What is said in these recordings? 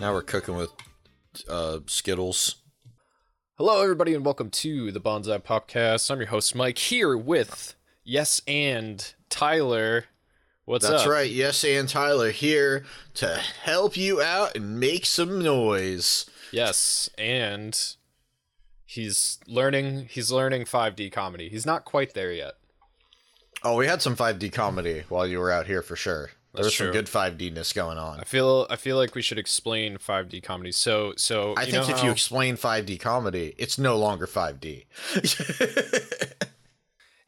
Now we're cooking with uh, Skittles. Hello, everybody, and welcome to the Bonsai Podcast. I'm your host, Mike, here with Yes and Tyler. What's That's up? That's right. Yes, and Tyler here to help you out and make some noise. Yes, and he's learning. He's learning 5D comedy. He's not quite there yet. Oh, we had some 5D comedy while you were out here for sure. There That's was some good 5D-ness going on. I feel. I feel like we should explain 5D comedy. So, so I think if how- you explain 5D comedy, it's no longer 5D.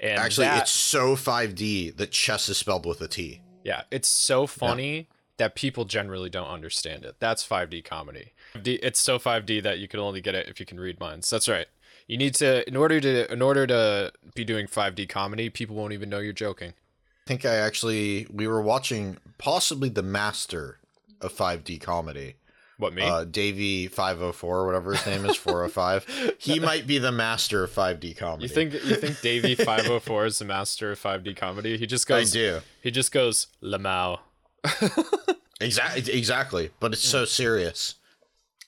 and Actually, that- it's so 5D that chess is spelled with a T. Yeah, it's so funny that people generally don't understand it. That's 5D comedy. It's so 5D that you can only get it if you can read minds. That's right. You need to in order to in order to be doing 5D comedy, people won't even know you're joking. I think I actually we were watching possibly the master of 5D comedy. What me? Uh, Davie504 or whatever his name is 405. he might be the master of 5D comedy. you think you think Davie504 is the master of 5D comedy? He just goes. I do. he just goes Lamau. Exactly exactly, but it's so serious.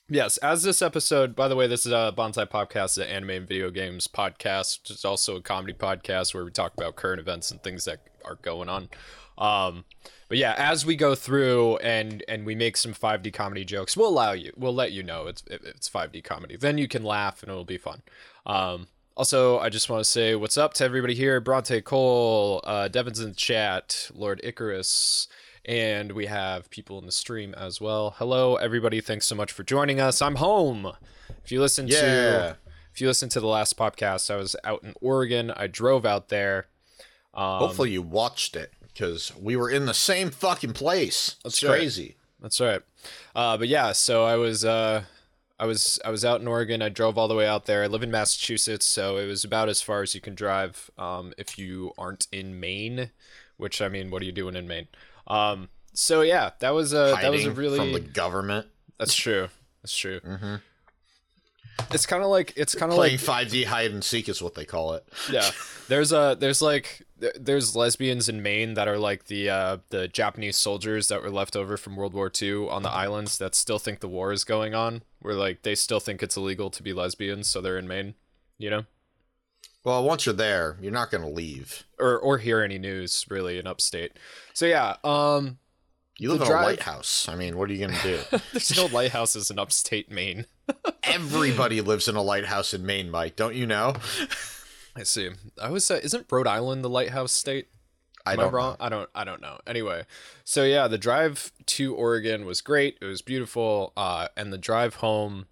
Yes, as this episode, by the way, this is a Bonsai Podcast, an anime and video games podcast. It's also a comedy podcast where we talk about current events and things that are going on. Um, but yeah, as we go through and and we make some 5D comedy jokes, we'll allow you, we'll let you know it's it's 5D comedy. Then you can laugh and it'll be fun. Um, also, I just want to say what's up to everybody here: Bronte Cole, uh, Devin's in the chat, Lord Icarus, and we have people in the stream as well. Hello, everybody! Thanks so much for joining us. I'm home. If you listen Yeah. to if you listen to the last podcast, I was out in Oregon. I drove out there. Um, Hopefully you watched it because we were in the same fucking place. That's right. crazy. That's right. Uh, but yeah, so I was uh, I was I was out in Oregon. I drove all the way out there. I live in Massachusetts, so it was about as far as you can drive um, if you aren't in Maine. Which I mean, what are you doing in Maine? Um, so yeah, that was a that was a really from the government. that's true. That's true. It's kind of like it's kind of like 5D hide and seek is what they call it. yeah there's a there's like there's lesbians in maine that are like the uh the japanese soldiers that were left over from world war ii on the islands that still think the war is going on where like they still think it's illegal to be lesbians so they're in maine you know Well, once you're there, you're not going to leave. or or hear any news really in upstate so yeah um You live in drive- a lighthouse. I mean, what are you going to do? there's no lighthouses in upstate maine Everybody lives in a lighthouse in Maine, Mike. Don't you know? i see i was uh, isn't rhode island the lighthouse state I Am don't I wrong? know. I don't. I don't know. Anyway, so yeah, the drive to Oregon was great. It was beautiful, uh, and the drive home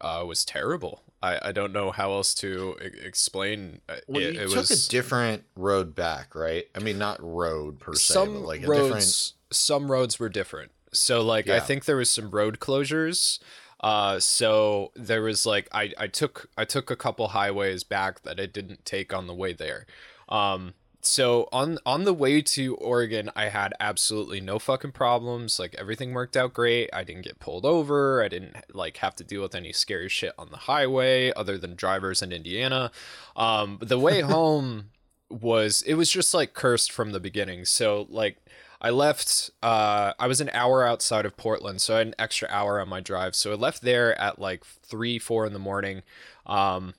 uh, was terrible. I, I don't know how else to e- explain. uh, Well, it, you it took was a different road back, right? I mean, not road per se, some but like a roads. different. Some roads were different. So like I think there was some road closures. Uh, so there was like I, I took I took a couple highways back that I didn't take on the way there. Um, so on on the way to Oregon, I had absolutely no fucking problems. Like everything worked out great. I didn't get pulled over. I didn't like have to deal with any scary shit on the highway other than drivers in Indiana. Um, the way home was it was just like cursed from the beginning. So like I left uh I was an hour outside of Portland, so I had an extra hour on my drive. So I left there at like three, four in the morning. Um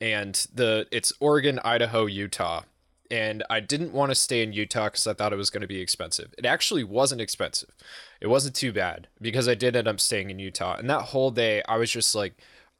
and the it's Oregon, Idaho, Utah. And I didn't want to stay in Utah because I thought it was going to be expensive. It actually wasn't expensive. It wasn't too bad because I did end up staying in Utah. And that whole day, I was just like,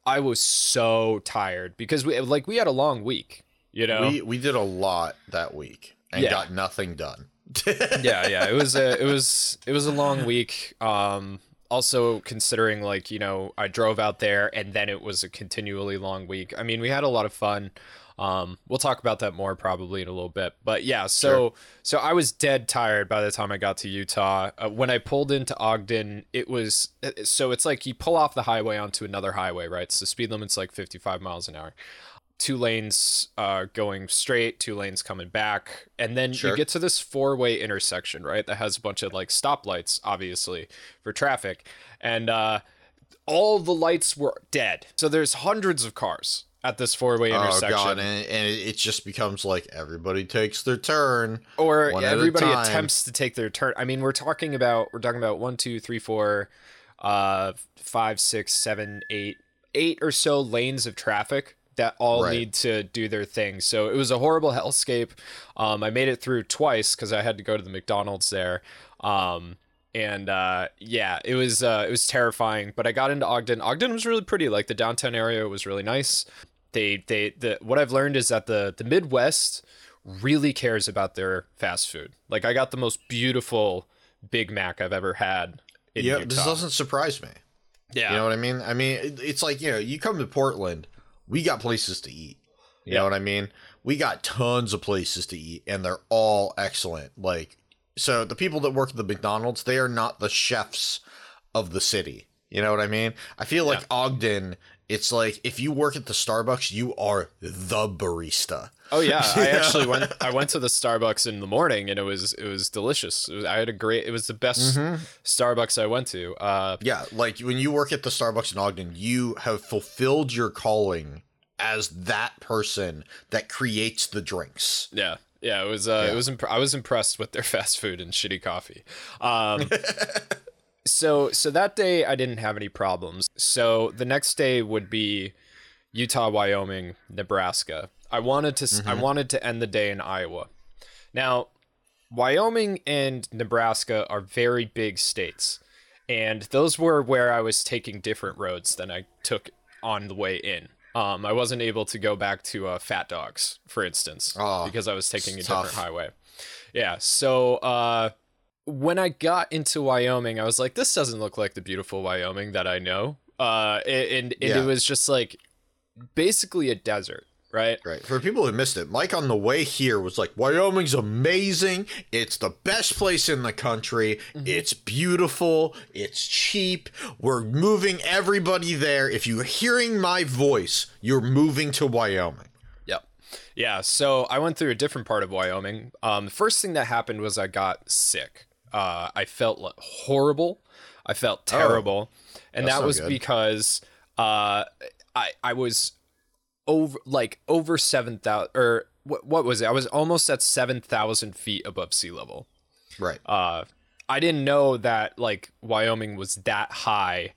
I was so tired because we like we had a long week, you know. We we did a lot that week and Yeah. got nothing done. yeah, yeah. It was a it was it was a long week. Um also considering like, you know, I drove out there and then it was a continually long week. I mean, we had a lot of fun. Um we'll talk about that more probably in a little bit. But yeah, so so I was dead tired by the time I got to Utah. Uh, when I pulled into Ogden, it was uh, so it's like you pull off the highway onto another highway, right? So speed limit's like 55 miles an hour two lanes uh, going straight, two lanes coming back, and then Sure. you get to this four-way intersection, right? That has a bunch of like stoplights, obviously for traffic, and uh, all the lights were dead. So there's hundreds of cars at this four-way Oh intersection, god, and, and it just becomes like everybody takes their turn. or one at a everybody attempts to take their turn. I mean, we're talking about we're talking about one, two, three, four. uh five, six, seven, eight, eight or so lanes of traffic that all Right. need to do their thing. So it was a horrible hellscape. Um, I made it through twice because I had to go to the McDonald's there. Um, and uh, yeah, it was uh, it was terrifying. But I got into Ogden. Ogden was really pretty. Like the downtown area was really nice. They they the what I've learned is that the the Midwest really cares about their fast food. Like I got the most beautiful Big Mac I've ever had. In Yeah, Utah. this doesn't surprise me. yeah, You know what I mean? I mean, it, it's like you know, you come to Portland, we got places to eat. You Yeah. know what I mean? We got tons of places to eat, and they're all excellent. Like, so the people that work at the McDonald's, they are not the chefs of the city. You know what I mean? I feel like Ogden. It's like if you work at the Starbucks, you are the barista. Oh yeah, I actually went. I went to the Starbucks in the morning, and it was it was delicious. It was, I had a great. It was the best Mm-hmm. Starbucks I went to. Uh, Yeah, like when you work at the Starbucks in Ogden, you have fulfilled your calling as that person that creates the drinks. yeah, yeah. It was. Uh, Yeah. It was. Imp- I was impressed with their fast food and shitty coffee. Um, so so that day I didn't have any problems. So the next day would be Utah, Wyoming, Nebraska. I wanted to. I wanted to end the day in Iowa. Now, Wyoming and Nebraska are very big states, and those were where I was taking different roads than I took on the way in. Um, I wasn't able to go back to uh, Fat Dogs, for instance, Oh, because I was taking a it's different highway. Yeah, so uh, when I got into Wyoming, I was like, this doesn't look like the beautiful Wyoming that I know. Uh, and and Yeah. it was just like basically a desert, right? Right. For people who missed it, Mike on the way here was like, Wyoming's amazing. It's the best place in the country. It's beautiful. It's cheap. We're moving everybody there. If you're hearing my voice, you're moving to Wyoming. Yep. Yeah. So I went through a different part of Wyoming. Um, the first thing that happened was I got sick. Uh, I felt like horrible. I felt terrible, and Oh, that's that was good. because uh, I I was over like over seven thousand or what what was it? I was almost at seven thousand feet above sea level. Right. Uh, I didn't know that like Wyoming was that high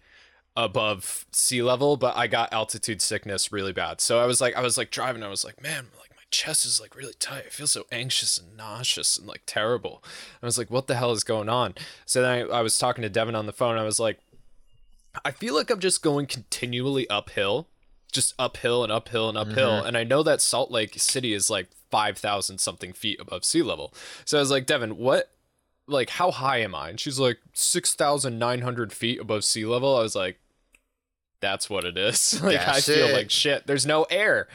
above sea level, but I got altitude sickness really bad. So I was like, I was like driving, I was like, man, like chest is like really tight. I feel so anxious and nauseous and like terrible. I was like, what the hell is going on? So then I, I was talking to Devin on the phone. I was like, I feel like I'm just going continually uphill, just uphill and uphill and uphill. Mm-hmm. And I know that Salt Lake City is like 5,000 something feet above sea level. So I was like, Devin, what, like, how high am I? And she's like, 6,900 feet above sea level. I was like, that's what it is. like, That's I feel it. like shit. There's no air.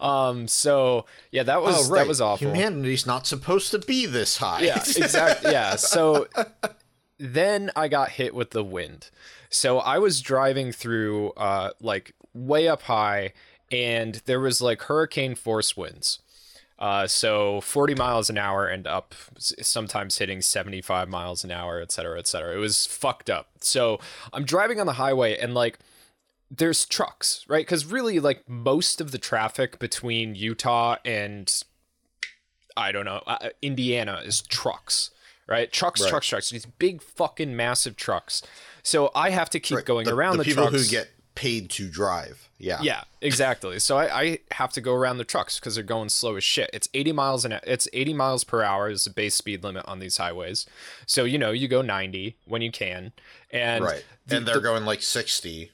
Um, so yeah, that was, that was awful. Humanity's not supposed to be this high. Yeah, exactly. Yeah. So then I got hit with the wind. So I was driving through uh like way up high and there was like hurricane force winds. Uh, so 40 miles an hour and up, sometimes hitting 75 miles an hour, et cetera, et cetera. It was fucked up. So I'm driving on the highway and like there's trucks, right? Because really, like most of the traffic between Utah and I don't know, uh, Indiana is trucks, right? Trucks, Right. trucks, trucks. These big fucking massive trucks. So I have to keep Right, going the, around the, the people trucks. who get paid to drive. Yeah. Yeah, exactly. So I, I have to go around the trucks because they're going slow as shit. It's 80 miles an it's 80 miles per hour is the base speed limit on these highways. So you know you go 90 when you can, and right. the- and they're the- going like 60,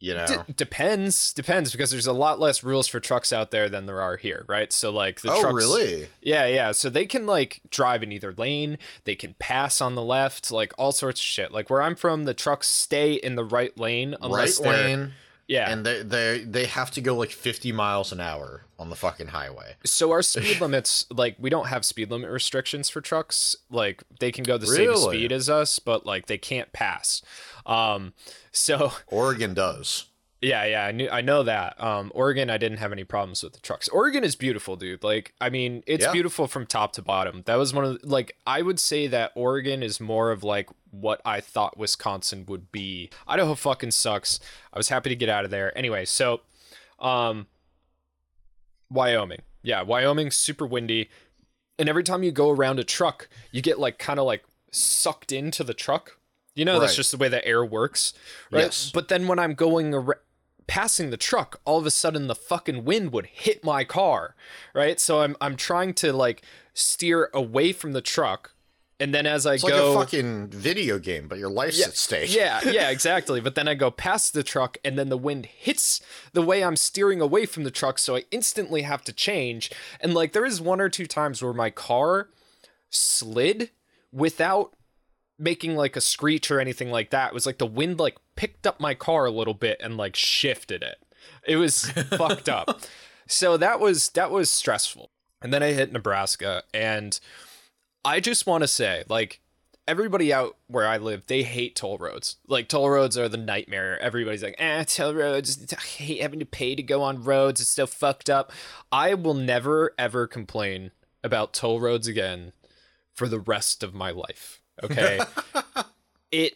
you know. D- depends, depends because there's a lot less rules for trucks out there than there are here, right? So like the oh, trucks, really? yeah, yeah. So they can like drive in either lane. They can pass on the left, like all sorts of shit. Like where I'm from, the trucks stay in the right lane unless right lane. yeah. And they they they have to go like 50 miles an hour on the fucking highway. so our speed limits, like we don't have speed limit restrictions for trucks. Like they can go the same speed as us, but like they can't pass. Um, so Oregon does. Yeah, yeah, I knew I know that. Um Oregon I didn't have any problems with the trucks. Oregon is beautiful, dude. Like I mean, it's Yeah. beautiful from top to bottom. That was one of the, like I would say that Oregon is more of like what I thought Wisconsin would be. Idaho fucking sucks. I was happy to get out of there. Anyway, so um Wyoming. Yeah, Wyoming's super windy. And every time you go around a truck, you get like kind of like sucked into the truck. You know, that's just the way the air works, right? Yes. But then when I'm going passing the truck, all of a sudden the fucking wind would hit my car, right? So I'm I'm trying to like steer away from the truck, and then as I It's go, like a fucking video game, but your life's at stake. yeah, yeah, exactly. But then I go past the truck, and then the wind hits the way I'm steering away from the truck, so I instantly have to change. And like, there is one or two times where my car slid without making like a screech or anything like that. It was like the wind like picked up my car a little bit and like shifted it. It was fucked up. So that was that was stressful. And then I hit Nebraska and I just want to say like everybody out where I live, they hate toll roads. Like toll roads are the nightmare. Everybody's like, "Eh, toll roads. I hate having to pay to go on roads. It's so fucked up." I will never ever complain about toll roads again for the rest of my life. Okay? it,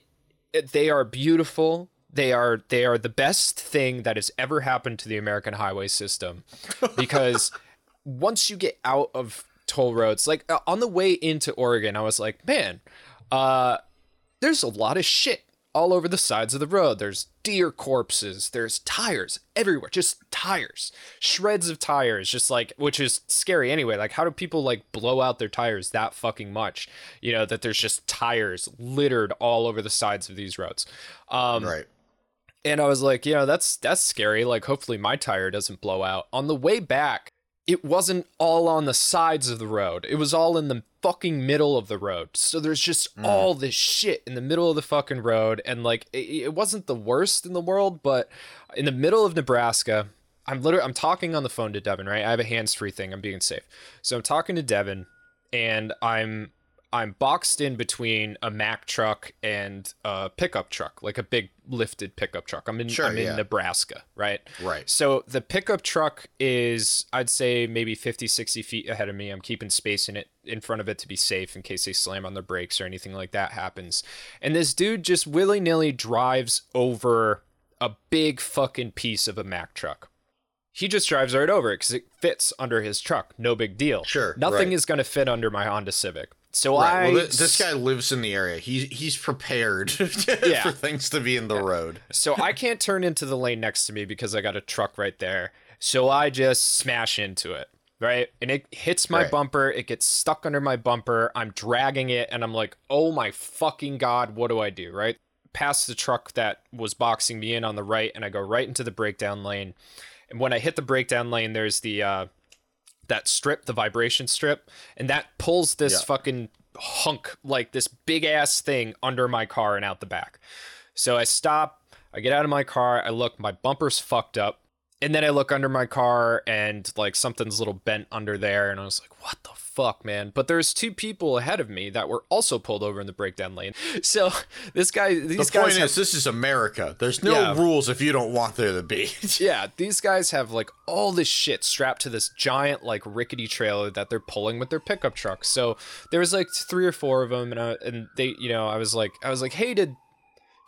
it they are beautiful. They are they are the best thing that has ever happened to the American highway system because once you get out of toll roads, like uh, on the way into Oregon, I was like, man, uh, there's a lot of shit all over the sides of the road. There's deer corpses, there's tires everywhere, just tires, shreds of tires, just like, which is scary anyway. Like, how do people like blow out their tires that fucking much? You know, that there's just tires littered all over the sides of these roads. Um, Right. and I was like, you know, that's that's scary. Like, hopefully my tire doesn't blow out. On the way back, it wasn't all on the sides of the road. It was all in the fucking middle of the road. So there's just mm. all this shit in the middle of the fucking road. And like, it, it wasn't the worst in the world, but in the middle of Nebraska, I'm literally I'm talking on the phone to Devin, right? I have a hands-free thing. I'm being safe. So I'm talking to Devin, and I'm I'm boxed in between a Mack truck and a pickup truck, like a big lifted pickup truck. I'm in Sure, I'm in. Nebraska, right? Right. So the pickup truck is, I'd say, maybe 50, 60 feet ahead of me. I'm keeping space in it in front of it to be safe in case they slam on their brakes or anything like that happens. And this dude just willy nilly drives over a big fucking piece of a Mack truck. He just drives right over it because it fits under his truck. No big deal. Sure, Nothing right. is going to fit under my Honda Civic. So Right. I. Well, th- this guy lives in the area. He's he's prepared Yeah. for things to be in the road. So I can't turn into the lane next to me because I got a truck right there. So I just smash into it, right? And it hits my Right. bumper. It gets stuck under my bumper. I'm dragging it and I'm like, oh my fucking God, what do I do, right? Past the truck that was boxing me in on the right, and I go right into the breakdown lane. And when I hit the breakdown lane, there's the uh, that strip, the vibration strip, and that pulls this Yeah. fucking hunk, like this big ass thing under my car and out the back. So I stop, I get out of my car, I look, my bumper's fucked up. And then I look under my car and like something's a little bent under there. And I was like, what the fuck, man? But there's two people ahead of me that were also pulled over in the breakdown lane. So this guy, these The point have- is, this is America. There's no Yeah. rules if you don't want there to be. yeah, these guys have like all this shit strapped to this giant like rickety trailer that they're pulling with their pickup truck. So there was like three or four of them, and I, and they, you know, I was like, I was like, hey, did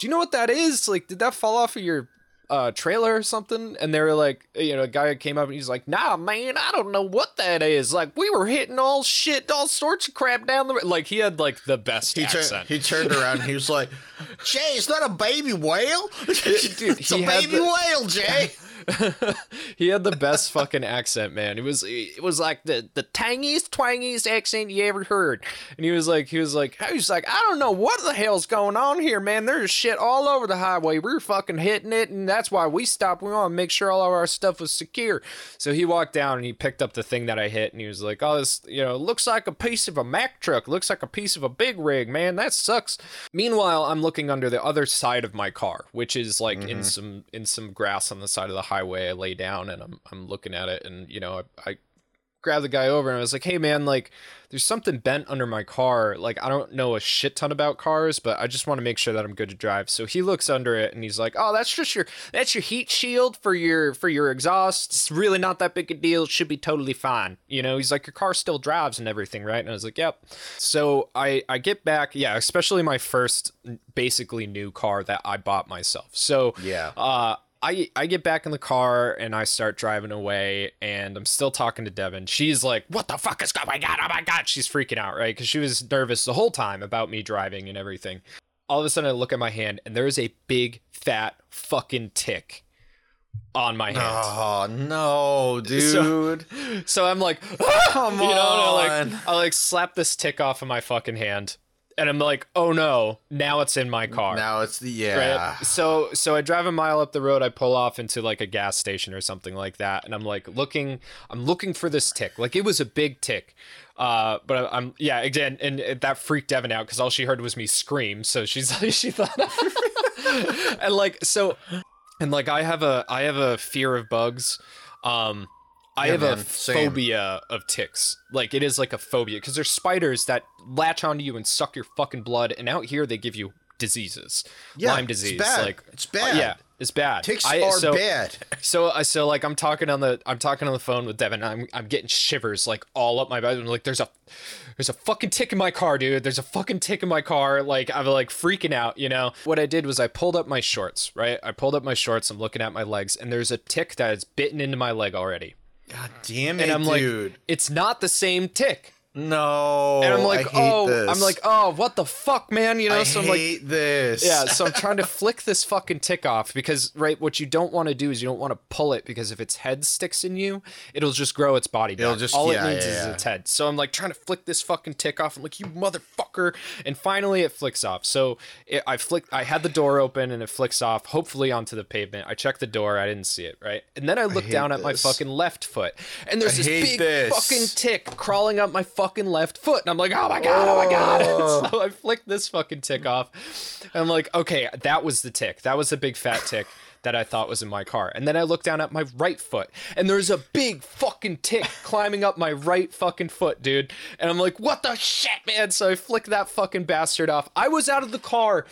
do you know what that is? Like, did that fall off of your uh trailer or something? And they were like, you know, a guy came up and he's like, nah, man, I don't know what that is. Like, we were hitting all shit, all sorts of crap down the road. like. He had like the best He, tur- accent. he turned around and he was like, Jay, is that a baby whale? Dude, it's a baby the- whale, Jay. he had the best fucking accent, man. It was it was like the the tangiest, twangiest accent you ever heard. And he was like, he was like, he was like, I don't know what the hell's going on here, man. There's shit all over the highway. We're fucking hitting it, and that's why we stopped. We want to make sure all of our stuff was secure. So he walked down and he picked up the thing that I hit, and he was like, oh, this, you know, looks like a piece of a Mack truck. Looks like a piece of a big rig, man. That sucks. Meanwhile, I'm looking under the other side of my car, which is like in mm-hmm. some in some grass on the side of the highway. I lay down and I'm I'm looking at it, and you know, I, I grabbed the guy over and I was like, "Hey, man, like, there's something bent under my car. Like, I don't know a shit ton about cars, but I just want to make sure that I'm good to drive." So he looks under it and he's like, "Oh, that's just your that's your heat shield for your for your exhaust. It's really not that big a deal. It should be totally fine." You know, he's like, "Your car still drives and everything, right?" And I was like, "Yep." So I I get back, yeah, especially my first basically new car that I bought myself. So Yeah. uh, I I get back in the car and I start driving away, and I'm still talking to Devin. She's like, "What the fuck is going on? Oh my god!" She's freaking out, right? Because she was nervous the whole time about me driving and everything. all of a sudden I look at my hand and there is a big fat fucking tick on my hand. Oh no, dude! So, so I'm like, ah! Come you know, I like I like slap this tick off of my fucking hand, and I'm like, oh no, now it's in my car. now it's the Right? yeah. So so I drive a mile up the road. I pull off into like a gas station or something like that, and I'm like looking. I'm looking for this tick. Like it was a big tick. Uh, but I'm yeah again, and that freaked Devin out because all she heard was me scream. So she's like, she thought, and like so, and like I have a I have a fear of bugs. Um, I Yeah, have a man, same. phobia of ticks. Like it is like a phobia because there's spiders that latch onto you and suck your fucking blood, and out here they give you diseases, Yeah, Lyme it's disease. bad. Like It's bad. uh, yeah, it's bad. Ticks I- are so, bad. So I so like I'm talking on the I'm talking on the phone with Devin. I'm I'm getting shivers like all up my body. I'm like, there's a there's a fucking tick in my car, dude. There's a fucking tick in my car. Like I'm like freaking out, you know. What I did was I pulled up my shorts, right? I pulled up my shorts. I'm looking at my legs, and there's a tick that is bitten into my leg already. God damn it, And I'm dude! like, it's not the same tick. No, And I'm like, I oh, this. I'm like, oh, what the fuck, man? You know. I so I'm like, hate this. yeah, so I'm trying to flick this fucking tick off because right, what you don't want to do is you don't want to pull it because if its head sticks in you, it'll just grow its body back. It'll just- all yeah, it needs yeah, is its head. So I'm like trying to flick this fucking tick off. I'm like, you motherfucker, and finally it flicks off. So it, I flick, I had the door open and it flicks off, hopefully onto the pavement. I checked the door, I didn't see it, right, and then I look hate down at my fucking left foot, and there's I this big this. fucking tick crawling up my fucking left foot, and I'm like, oh my god, oh my god. So I flicked this fucking tick off. And I'm like, okay, that was the tick. That was a big fat tick that I thought was in my car. And then I look down at my right foot, and there's a big fucking tick climbing up my right fucking foot, dude. And I'm like, what the shit, man? So I flick that fucking bastard off. I was out of the car.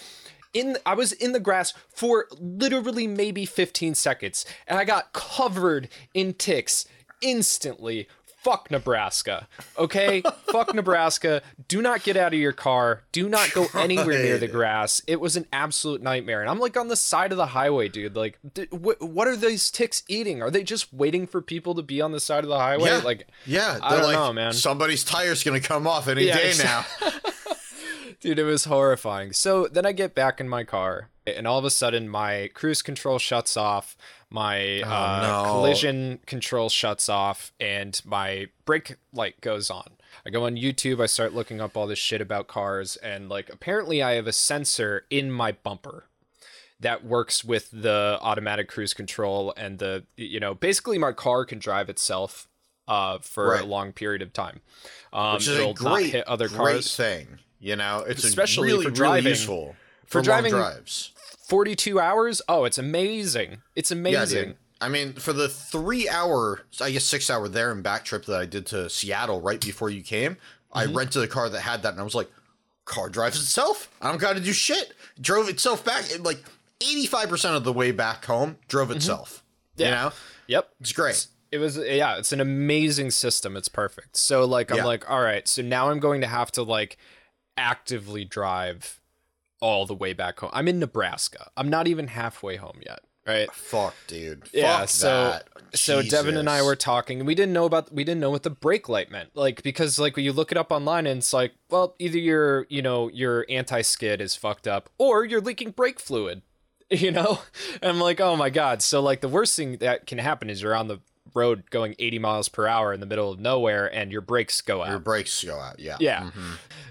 In, I was in the grass for literally maybe 15 seconds, and I got covered in ticks instantly. Fuck Nebraska. Okay? Fuck Nebraska. Do not get out of your car. Do not go anywhere near the grass. It was an absolute nightmare. And I'm like on the side of the highway, dude. Like, wh- what are these ticks eating? Are they just waiting for people to be on the side of the highway? Yeah, Like, yeah. I They're don't like, know, man. somebody's tire's gonna come off any Yeah, day exactly. now. Dude, it was horrifying. So then I get back in my car, and all of a sudden my cruise control shuts off, my uh, Oh, no. collision control shuts off, and my brake light goes on. I go on YouTube, I start looking up all this shit about cars, and like apparently I have a sensor in my bumper that works with the automatic cruise control and the you know basically my car can drive itself uh, for a long period of time. Um, Which is a great, other great thing. You know, it's Especially really, for really useful For for, driving- drives. 42 hours oh it's amazing it's amazing dude. I mean, for the three hour, I guess six hour there and back trip that I did to Seattle right before you came, I Mm-hmm. rented a car that had that, and I was like, car drives itself. I don't got to do shit. Drove itself back, like eighty five percent of the way back home, drove itself. Mm-hmm. Yeah. You know, yep it's great. it was yeah it's an amazing system it's perfect so like i'm Yeah. like all right so now i'm going to have to like actively drive all the way back home. I'm in nebraska. I'm not even halfway home yet right? Fuck, dude. yeah Fuck so that. so devin and i were talking and we didn't know about we didn't know what the brake light meant. Like because like when you look it up online and it's like well either your you know your anti-skid is fucked up or you're leaking brake fluid you know? And i'm like oh my god. So like the worst thing that can happen is you're on the road going 80 miles per hour in the middle of nowhere and your brakes go out your brakes go out. Yeah. yeah.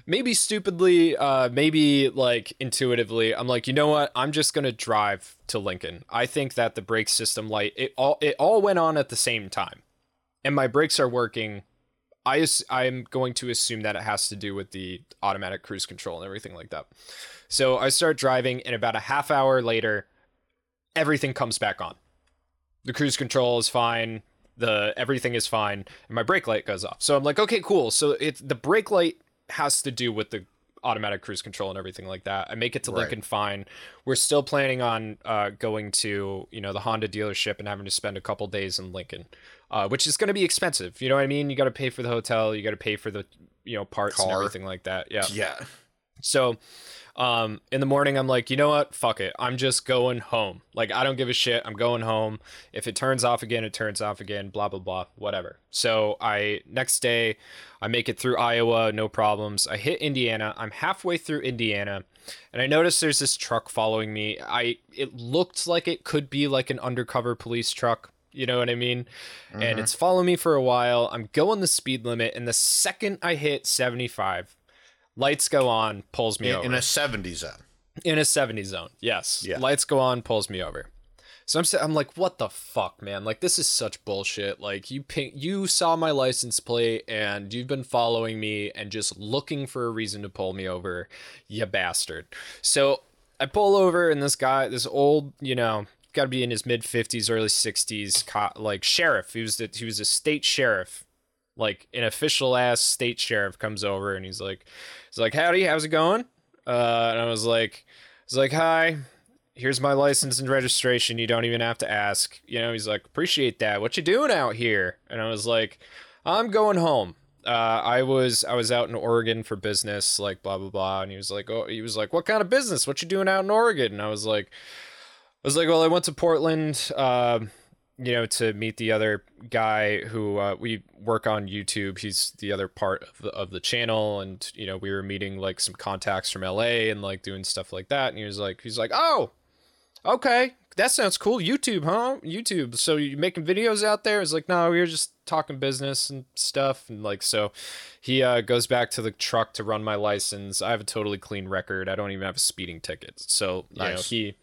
Maybe stupidly, uh, maybe like intuitively, I'm like, you know what? I'm just gonna drive to Lincoln. I think that the brake system light it all it all went on at the same time, and my brakes are working. I I'm going to assume that it has to do with the automatic cruise control and everything like that. So I start driving, and about a half hour later, everything comes back on. The cruise control is fine. The everything is fine, and my brake light goes off. So I'm like, okay, cool. So it's the brake light has to do with the automatic cruise control and everything like that. I make it to Right. Lincoln fine. We're still planning on uh, going to you know the Honda dealership and having to spend a couple days in Lincoln, uh, which is going to be expensive. You know what I mean? You got to pay for the hotel. You got to pay for the you know parts and everything like that. Yeah. Yeah. So Um, in the morning, I'm like, you know what? Fuck it. I'm just going home. Like, I don't give a shit. I'm going home. If it turns off again, it turns off again. Blah blah blah. Whatever. So I next day, I make it through Iowa, no problems. I hit Indiana. I'm halfway through Indiana, and I notice there's this truck following me. I it looked like it could be like an undercover police truck. You know what I mean? Mm-hmm. And it's following me for a while. I'm going the speed limit, and the second I hit 75, lights go on, pulls me in, over. In a 70 zone. In a 70 zone, yes. Yeah. Lights go on, pulls me over. So I'm I'm like, what the fuck, man? Like this is such bullshit. Like you ping, you saw my license plate and you've been following me and just looking for a reason to pull me over, you bastard. So I pull over and this guy, this old, you know, got to be in his mid 50s, early 60s, co- like sheriff. He was the, he was a state sheriff, like an official ass state sheriff comes over and he's like, he's like, howdy, how's it going? Uh, and I was like, he's like, hi, here's my license and registration. You don't even have to ask. You know, he's like, appreciate that. What you doing out here? And I was like, I'm going home. Uh, I was I was out in Oregon for business, like blah blah blah. And he was like, oh, he was like, what kind of business? What you doing out in Oregon? And I was like, I was like, well, I went to Portland. Uh, you know, to meet the other guy who uh, we work on YouTube. He's the other part of the, of the channel, and you know, we were meeting like some contacts from LA and like doing stuff like that. And he was like, he's like, oh, okay, that sounds cool. YouTube, huh? YouTube. So you making videos out there? It's like, no, we were just talking business and stuff. And like, so he uh, goes back to the truck to run my license. I have a totally clean record. I don't even have a speeding ticket. So nice. you know, he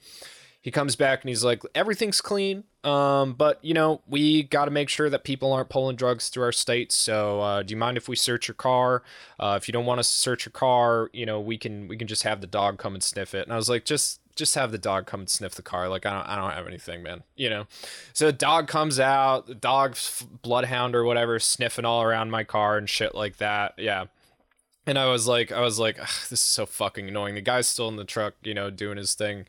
he comes back and he's like, everything's clean. Um, but you know, we got to make sure that people aren't pulling drugs through our state. So, uh, do you mind if we search your car? Uh, if you don't want us to search your car, you know, we can we can just have the dog come and sniff it. And I was like, just just have the dog come and sniff the car. Like I don't, I don't have anything, man. You know. So the dog comes out, the dog's bloodhound or whatever, sniffing all around my car and shit like that. Yeah. And I was like, I was like, this is so fucking annoying. The guy's still in the truck, you know, doing his thing,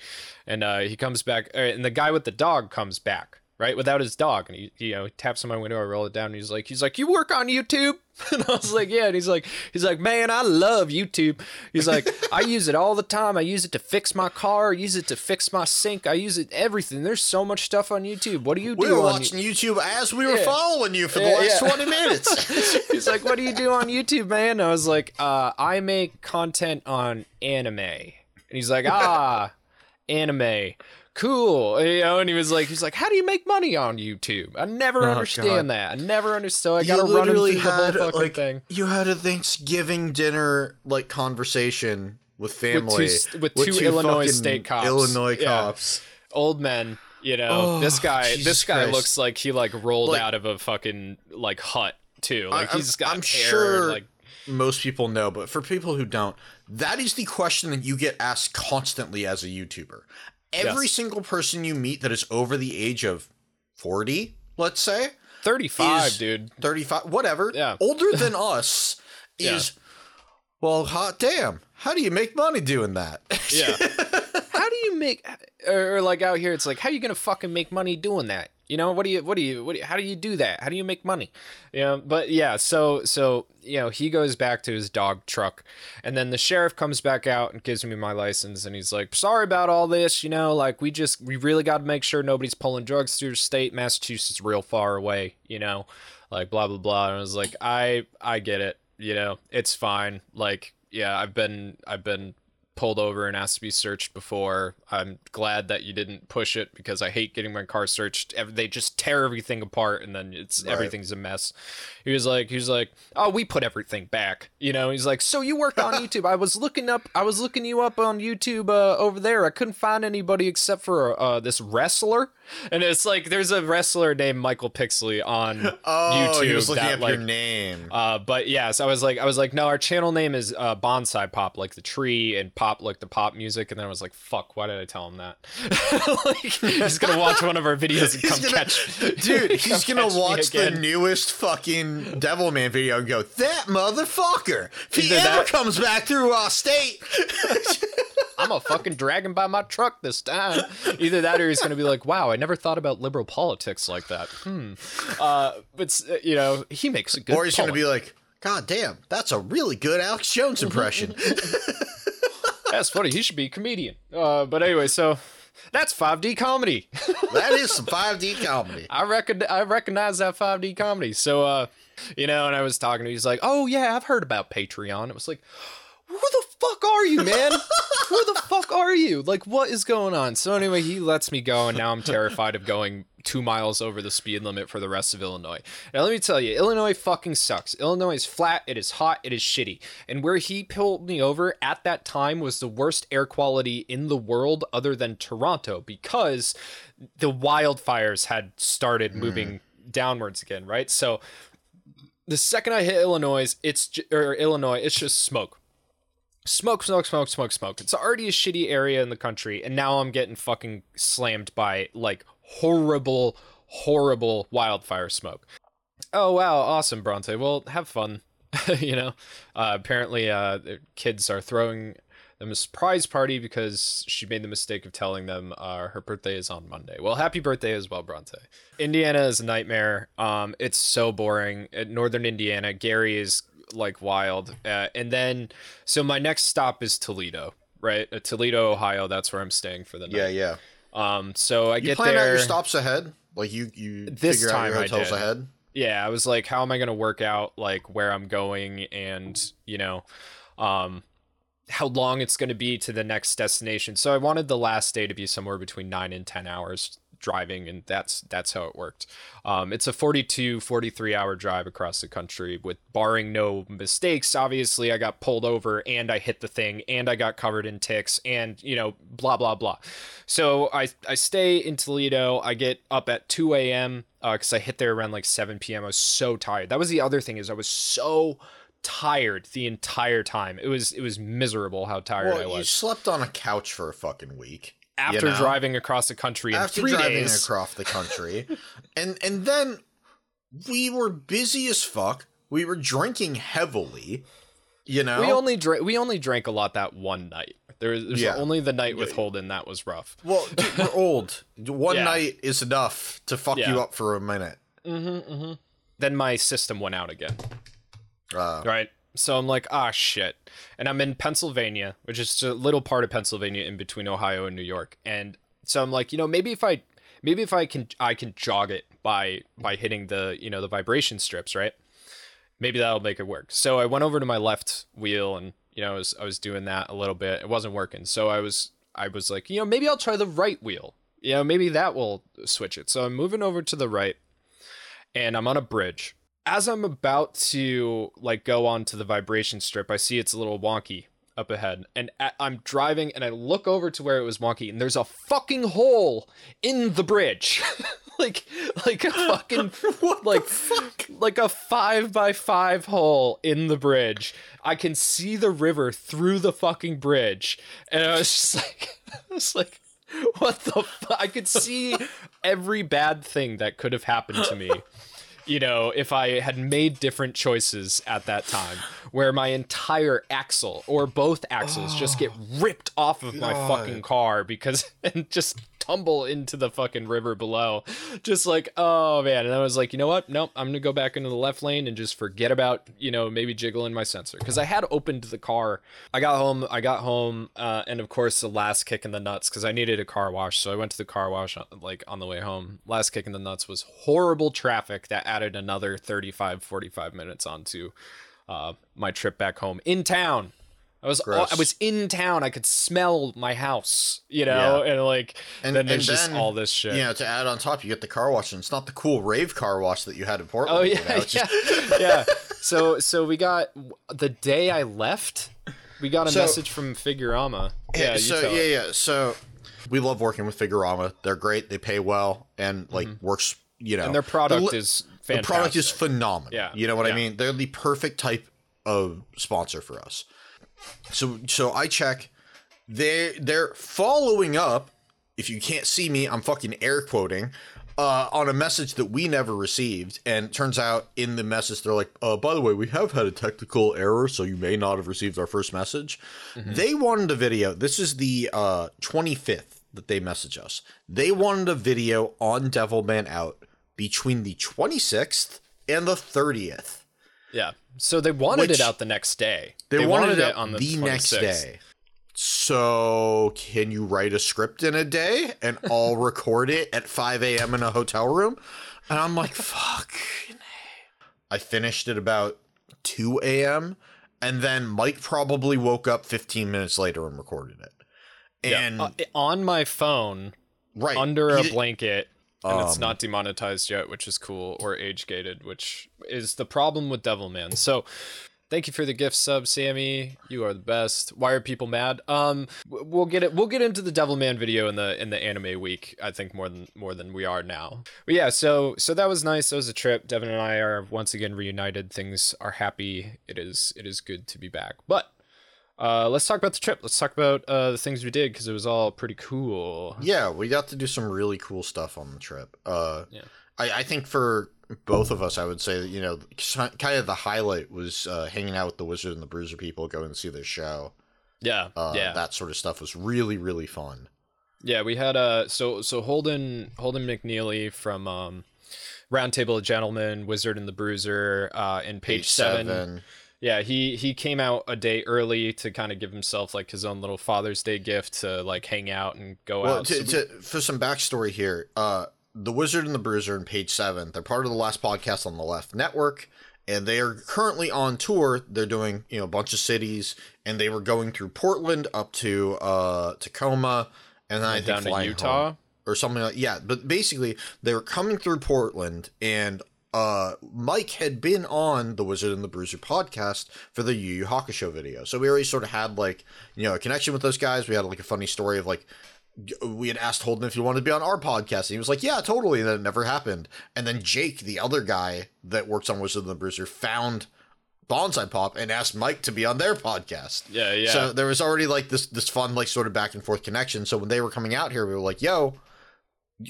and uh, he comes back, uh, and the guy with the dog comes back, right, without his dog, and he, you know, taps on my window. I roll it down, and he's like, he's like, you work on YouTube? And I was like, yeah. And he's like, he's like, man, I love YouTube. He's like, I use it all the time. I use it to fix my car. I use it to fix my sink. I use it everything. There's so much stuff on YouTube. What do you do? We were watching YouTube as we were yeah. following you for the last yeah. 20 minutes. he's like, what do you do on YouTube, man? And I was like, uh, I make content on anime. And he's like, ah, anime cool. You know and he was like he's like how do you make money on youtube? I never oh, understand God. that. I never understood. I gotta run him through the whole fucking like, thing. you had a thanksgiving dinner like conversation with family with two, with with two illinois state cops. Illinois cops. Yeah. old men you know. Oh, this guy Jesus this guy Christ. looks like he like rolled like, out of a fucking like hut too. Like I, he's got i'm hair, sure like most people know, but for people who don't, that is the question that you get asked constantly as a YouTuber every yes. single person you meet that is over the age of 40, let's say, 35, dude. 35, whatever. Yeah. Older than us is. Well, hot damn. How do you make money doing that? yeah. How do you make or like out here it's like how are you going to fucking make money doing that? You know, what do you, what do you, what do you, how do you do that? How do you make money? You know, but yeah, so, so, you know, he goes back to his dog truck and then the sheriff comes back out and gives me my license and he's like, sorry about all this, you know, like we just, we really got to make sure nobody's pulling drugs through the state. Massachusetts real far away, you know, like blah, blah, blah. And I was like, I, I get it, you know, it's fine. Like, yeah, I've been, I've been pulled over and asked to be searched before. I'm glad that you didn't push it because I hate getting my car searched. They just tear everything apart and then it's right. everything's a mess. He was like, he was like, oh, we put everything back. You know, he's like, so you work on YouTube. I was looking up, I was looking you up on YouTube uh, over there. I couldn't find anybody except for uh, this wrestler. And it's like, there's a wrestler named Michael Pixley on oh, YouTube. He was looking that, up like, your name. Uh, but yes, yeah, so I was like, I was like, no, our channel name is uh, Bonsai Pop, like the tree and pop pop like the pop music, and then I was like, "Fuck, why did I tell him that?" like, he's gonna watch one of our videos and come gonna, catch. Dude, he's gonna watch the newest fucking Devilman video and go, "That motherfucker! If he Either ever that, comes back through our state." I'm a fucking dragon by my truck this time. Either that, or he's gonna be like, "Wow, I never thought about liberal politics like that." Hmm. Uh, but you know, he makes a good. Or he's point. gonna be like, "God damn, that's a really good Alex Jones impression." That's funny. He should be a comedian. Uh, but anyway, so that's 5D comedy. that is some 5D comedy. I reckon I recognize that 5D comedy. So uh, you know, and I was talking to him, he's like, "Oh yeah, I've heard about Patreon." It was like, "Who the fuck are you, man? Who the fuck are you? Like what is going on?" So anyway, he lets me go and now I'm terrified of going 2 miles over the speed limit for the rest of Illinois. Now let me tell you, Illinois fucking sucks. Illinois is flat, it is hot, it is shitty. And where he pulled me over at that time was the worst air quality in the world other than Toronto because the wildfires had started mm. moving downwards again, right? So the second I hit Illinois, it's or Illinois, it's just smoke. Smoke, smoke, smoke, smoke, smoke. It's already a shitty area in the country, and now I'm getting fucking slammed by like horrible, horrible wildfire smoke. Oh wow, awesome, Bronte. Well, have fun. you know, uh, apparently, uh, the kids are throwing them a surprise party because she made the mistake of telling them uh, her birthday is on Monday. Well, happy birthday as well, Bronte. Indiana is a nightmare. Um, it's so boring. At Northern Indiana, Gary is like wild. Uh, and then, so my next stop is Toledo, right? Uh, Toledo, Ohio. That's where I'm staying for the night. Yeah, yeah. Um, so I You get plan there. out your stops ahead? Like you you This figure out time your hotels ahead? yeah, I was like, how am I gonna work out like where I'm going and you know, um, how long it's gonna be to the next destination. So I wanted the last day to be somewhere between nine and ten hours driving and that's that's how it worked. Um, it's a 42 43 hour drive across the country with barring no mistakes obviously i got pulled over and i hit the thing and i got covered in ticks and you know blah blah blah. So i i stay in toledo. I get up at 2 a.m because i hit there around like 7 p.m i was so tired. That was the other thing is i was so tired the entire time. It was it was miserable how tired i was. you slept on a couch for a fucking week. After know? driving across the country in After three driving days across the country. and and then we were busy as fuck. We were drinking heavily. You know? We only drank. We only drank a lot that one night. There was there's Yeah. only the night with Holden that was rough. well, we're old. One Yeah. night is enough to fuck Yeah. you up for a minute. Then my system went out again. Uh, Right. So I'm like, ah, shit. And I'm in Pennsylvania, which is a little part of Pennsylvania in between Ohio and New York. And so I'm like, you know, maybe if I, maybe if I can, I can jog it by by hitting the, you know, the vibration strips, right? Maybe that'll make it work. So I went over to my left wheel and you know, I was I was doing that a little bit. It wasn't working. So I was I was like, you know, maybe I'll try the right wheel. You know, maybe that will switch it. So I'm moving over to the right and I'm on a bridge. As I'm about to like go onto the vibration strip, I see it's a little wonky up ahead, and I'm driving and I look over to where it was wonky, and there's a fucking hole in the bridge, like like a fucking like fuck? like a five by five hole in the bridge. I can see the river through the fucking bridge, and I was just like, I was like, what the? Fu-? I could see every bad thing that could have happened to me you know, if I had made different choices at that time, where my entire axle or both axles just get ripped off of my fucking car because and just tumble into the fucking river below. Just like, oh man. And I was like, you know what? Nope, I'm gonna go back into the left lane and just forget about, you know, maybe jiggling my sensor. Because I had opened the car. I got home, I got home, uh, and of course the last kick in the nuts, because I needed a car wash. So I went to the car wash uh, like on the way home. Last kick in the nuts was horrible traffic that added another 35, 45 minutes onto uh, my trip back home in town. I was Gross. I was in town. I could smell my house, you know, and like And- then there's and just then, all this shit. You know, to add on top, you get the car wash, and it's not the cool rave car wash that you had in Portland. Oh you yeah, know, yeah, just- yeah. So so we got the day I left, we got a So- message from Figurama. Yeah, you so yeah, it. yeah. So we love working with Figurama. They're great. They pay well, and like works. You know, Mm-hmm. And their product the is the product is phenomenal. Yeah, you know what I mean. They're the perfect type of sponsor for us. So so I check. They they're following up. If you can't see me, I'm fucking air quoting. Uh, on a message that we never received, and it turns out in the message they're like, uh, "By the way, we have had a technical error, so you may not have received our first message." They wanted a video. This is the uh, 25th that they message us. They wanted a video on Devilman Out between the 26th and the 30th. Yeah. So they wanted Which- it out the next day. They, wanted, it on the the next day. so can you write a script in a day and I'll record it at 5 a.m. in a hotel room? And I'm like, fuck. I finished at about 2 a.m. And then Mike probably woke up 15 minutes later and recorded it. And yeah. uh, on my phone, right under a blanket, and it's Um, not demonetized yet, which is cool, or age gated, which is the problem with Devilman. So, thank you for the gift sub, Sammy. You are the best. Why are people mad? Um, we'll get it. We'll get into the Devilman video in the in the anime week. I think more than more than we are now. But yeah, so so that was nice. That was a trip. Devin and I are once again reunited. Things are happy. It is it is good to be back. But uh, let's talk about the trip. Let's talk about uh, the things we did because it was all pretty cool. Yeah, we got to do some really cool stuff on the trip. Uh, Yeah. I, I think for both of us, I would say that, you know, kind of the highlight was uh, hanging out with the Wizard and the Bruiser people, going to see their show. Yeah, Uh, yeah. That sort of stuff was really, really fun. Yeah, we had uh so so Holden Holden McNeely from um Roundtable of Gentlemen, Wizard and the Bruiser, uh in page, seven. Yeah, he he came out a day early to kind of give himself like his own little Father's Day gift to like hang out and go Well, out. to, So we- to, for some backstory here, uh, the Wizard and the Bruiser in page seven, they're part of the last podcast on the left network, and they are currently on tour. They're doing you know a bunch of cities, and they were going through Portland up to uh, Tacoma, and then I think down to Utah. home or something like yeah. But basically, they were coming through Portland, and uh, Mike had been on the Wizard and the Bruiser podcast for the Yu Yu Hakusho video, so we already sort of had like you know a connection with those guys. We had like a funny story of like we had asked Holden if he wanted to be on our podcast, and he was like, "Yeah, totally." And then it never happened. And then Jake, the other guy that works on Wizard and the Bruiser, found Bonsai Pop and asked Mike to be on their podcast. Yeah, yeah. So there was already like this this fun like sort of back and forth connection. So when they were coming out here, we were like, "Yo."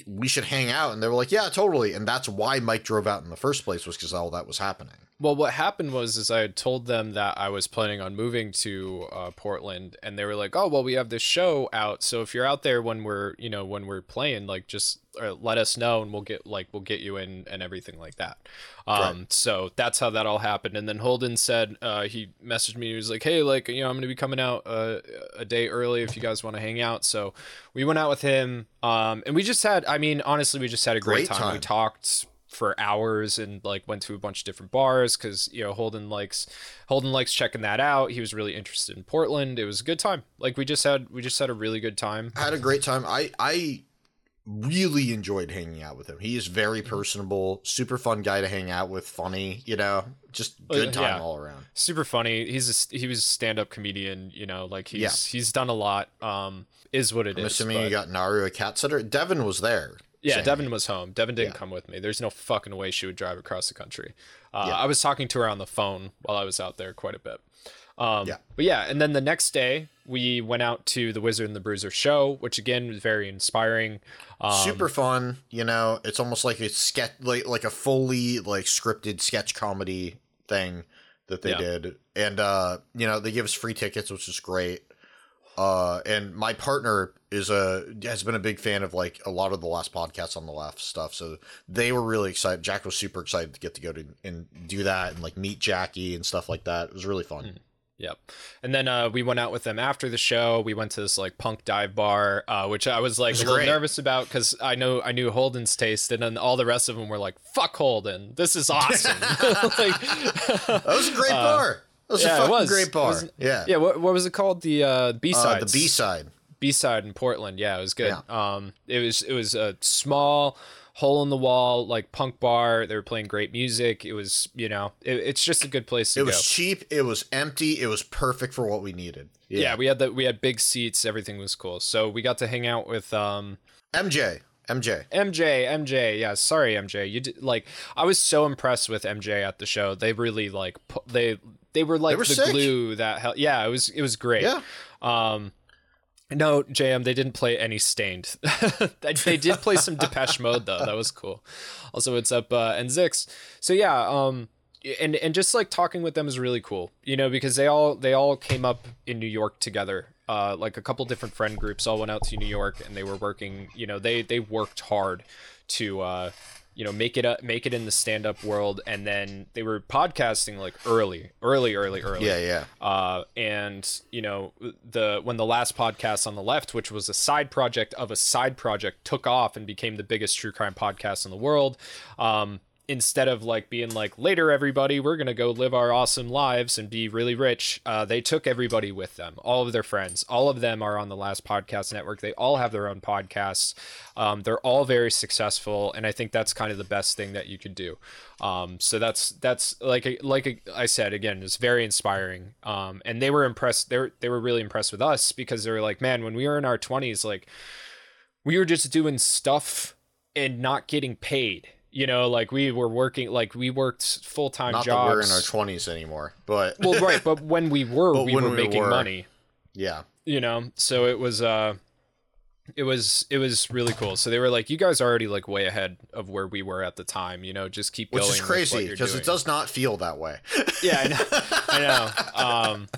We should hang out, and they were like, "Yeah, totally." And that's why Mike drove out in the first place was because all that was happening. Well, what happened was is I had told them that I was planning on moving to uh, Portland, and they were like, "Oh, well, we have this show out, so if you're out there when we're, you know, when we're playing, like, just uh, let us know, and we'll get like we'll get you in and everything like that." Um, so that's how that all happened. And then Holden said uh, he messaged me. He was like, "Hey, like, you know, I'm gonna be coming out uh, a day early if you guys want to hang out." So we went out with him, um, and we just had, I mean, honestly, we just had a great, Great time. We talked for hours and like went to a bunch of different bars because you know Holden likes Holden likes checking that out. He was really interested in Portland. It was a good time. Like we just had we just had a really good time. I had a great time. I I really enjoyed hanging out with him. He is very personable, super fun guy to hang out with, funny, you know, just good Uh, time yeah. all around. Super funny. He's a, he was a stand up comedian. You know, like he's Yeah. he's done a lot. Um, is what it is. I'm assuming but- you got Naru a cat sitter. Devin was there. Yeah, saying- Devin was home. Devin didn't Yeah. come with me. There's no fucking way she would drive across the country. Uh, Yeah. I was talking to her on the phone while I was out there quite a bit. Um, Yeah. But yeah, and then the next day we went out to the Wizard and the Bruiser show, which again was very inspiring. Um, super fun. You know, it's almost like a sketch, like like a fully like scripted sketch comedy thing that they Yeah. did, and uh, you know, they give us free tickets, which is great. Uh, and my partner is a has been a big fan of like a lot of the last podcasts on the left stuff, so they were really excited. Jack was super excited to get to go to and do that and like meet Jackie and stuff like that. It was really fun. Yep. And then uh, we went out with them after the show. We went to this like punk dive bar, uh, which I was like was a little great. nervous about because I know I knew Holden's taste, and then all the rest of them were like, "Fuck Holden, this is awesome." like, That was a great bar. Was Uh, yeah, a it fucking was. great bar. was- yeah. yeah. What, what was it called? The uh, B Uh, side. the B side. B side in Portland. Yeah, it was good. Um, it was it was a small hole in the wall like punk bar. They were playing great music. It was you know it, it's just a good place to It go. It was cheap. It was empty. It was perfect for what we needed. yeah. we had the we had big seats. Everything was cool. So we got to hang out with um MJ. MJ. MJ, MJ, yeah, sorry MJ. You did like I was so impressed with MJ at the show. They really like pu- they they were like were the sick. glue that held. Yeah, it was it was great. Yeah. Um no, JM, they didn't play any stained. they they did play some Depeche Mode though. That was cool. Also, what's up uh, and Zix. So yeah, um and and just like talking with them is really cool. You know, because they all they all came up in New York together. Uh, like a couple different friend groups all went out to New York and they were working. You know, they they worked hard to uh, you know make it up make it in the stand up world and then they were podcasting like early early early early Yeah, yeah. uh, and you know the when the last podcast on the left which was a side project of a side project took off and became the biggest true crime podcast in the world um, instead of like being like later everybody we're gonna go live our awesome lives and be really rich uh, they took everybody with them all of their friends. All of them are on the last podcast network. They all have their own podcasts. Um, they're all very successful and i think that's kind of the best thing that you could do. Um, so that's that's like like i said again it's very inspiring. Um, and they were impressed they were, they were really impressed with us because they were like man when we were in our 20s like we were just doing stuff and not getting paid you know like we were working like we worked full-time Not jobs we're in our twenties anymore, but well right but when we were we were we making were- money. Yeah, you know so it was uh it was it was really cool. So they were like you guys are already like way ahead of where we were at the time you know just keep which going is crazy because it does not feel that way. yeah i know. I know. Um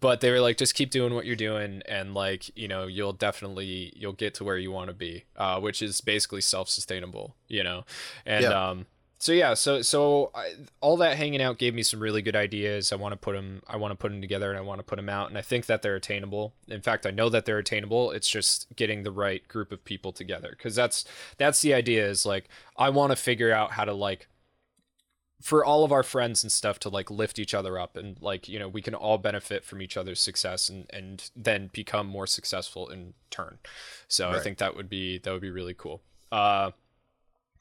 but they were like just keep doing what you're doing and like you know you'll definitely you'll get to where you want to be uh which is basically self-sustainable you know? And Yeah. um so yeah so so I, all that hanging out gave me some really good ideas. I want to put them i want to put them together and i want to put them out and i think that they're attainable. In fact i know that they're attainable. It's just getting the right group of people together because that's that's the idea is like i want to figure out how to like for all of our friends and stuff to like lift each other up and like you know we can all benefit from each other's success and and then become more successful in turn so i think that would be that would be really cool uh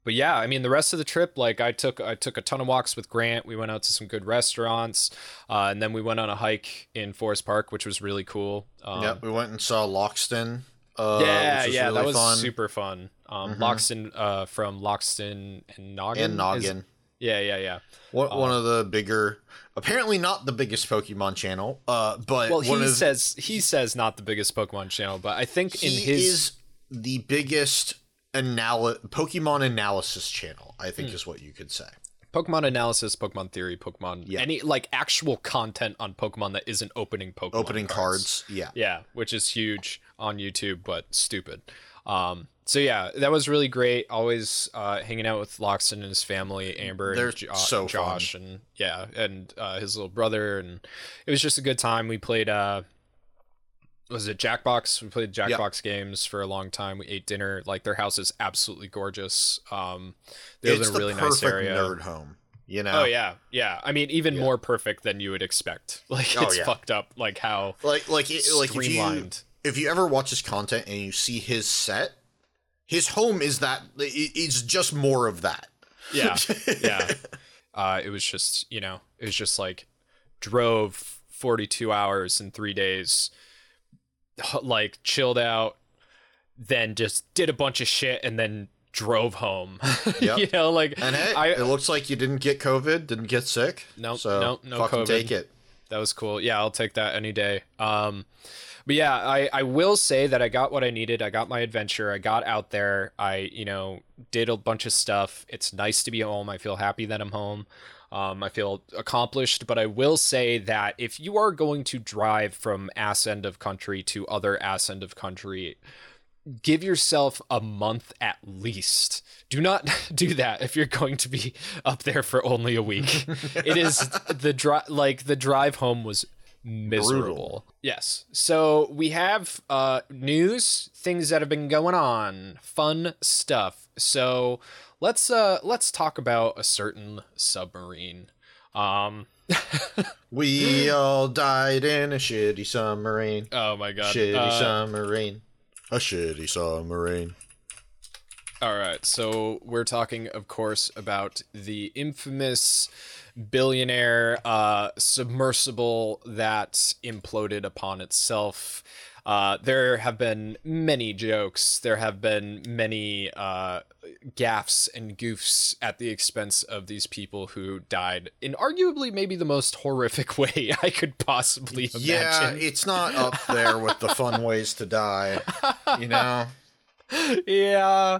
but yeah i mean the rest of the trip like i took i took a ton of walks with grant we went out to some good restaurants uh, and then we went on a hike in forest park which was really cool um, yep, we went and saw Lockstin. Uh, yeah which was yeah really that was fun. super fun um Mhm. lockstin uh from lockstin and gnoggin and is- Gnoggin. Yeah yeah yeah One, Uh, one of the bigger, apparently not the biggest Pokemon channel, uh, but Well, he says he says not the biggest Pokemon channel, but I think in his is the biggest anal- Pokemon analysis channel. I Hmm. think is what you could say. Pokemon analysis, Pokemon theory, Pokemon Yeah. any like actual content on Pokemon that isn't opening Pokemon Opening cards, yeah. Yeah, which is huge on YouTube, but stupid. Um, so yeah, that was really great. Always uh, hanging out with Lockstin and his family, Amber and They're Jo- so Josh, and yeah, and uh, his little brother, and it was just a good time. We played. Uh, was it Jackbox? We played. Jackbox games for a long time. We ate dinner. Like their house is absolutely gorgeous. Um, they live It's in the a really nice area. nerd home. You know, Oh yeah, yeah. I mean, even Yeah. more perfect than you would expect. Like Oh, it's yeah. fucked up. Like how like like it, like if you if you ever watch his content and you see his set, his home is that it's just more of that. yeah yeah uh it was just you know it was just like drove 42 hours in three days like chilled out then just did a bunch of shit and then drove home Yep. you know like And hey, I- it looks like you didn't get COVID, didn't get sick. Nope, so nope, no fucking COVID. take it. That was cool. Yeah i'll take that any day. Um but yeah i i will say that i got what i needed. I got my adventure. I got out there. I you know did a bunch of stuff. It's nice to be home. I feel happy that i'm home. Um, I feel accomplished, but I will say that if you are going to drive from ass end of country to other ass end of country, give yourself a month at least. Do not do that if you're going to be up there for only a week. it is the drive like the drive home was miserable. Brutal. Yes. So we have uh news, things that have been going on, fun stuff. So let's uh let's talk about a certain submarine. Um We all died in a shitty submarine. oh my god. Shitty Uh, submarine. A shitty submarine. All right, so we're talking, of course, about the infamous billionaire uh, submersible that imploded upon itself. Uh, there have been many jokes. There have been many uh, gaffes and goofs at the expense of these people who died in arguably maybe the most horrific way I could possibly imagine. Yeah, it's not up there with the fun ways to die. You know? yeah.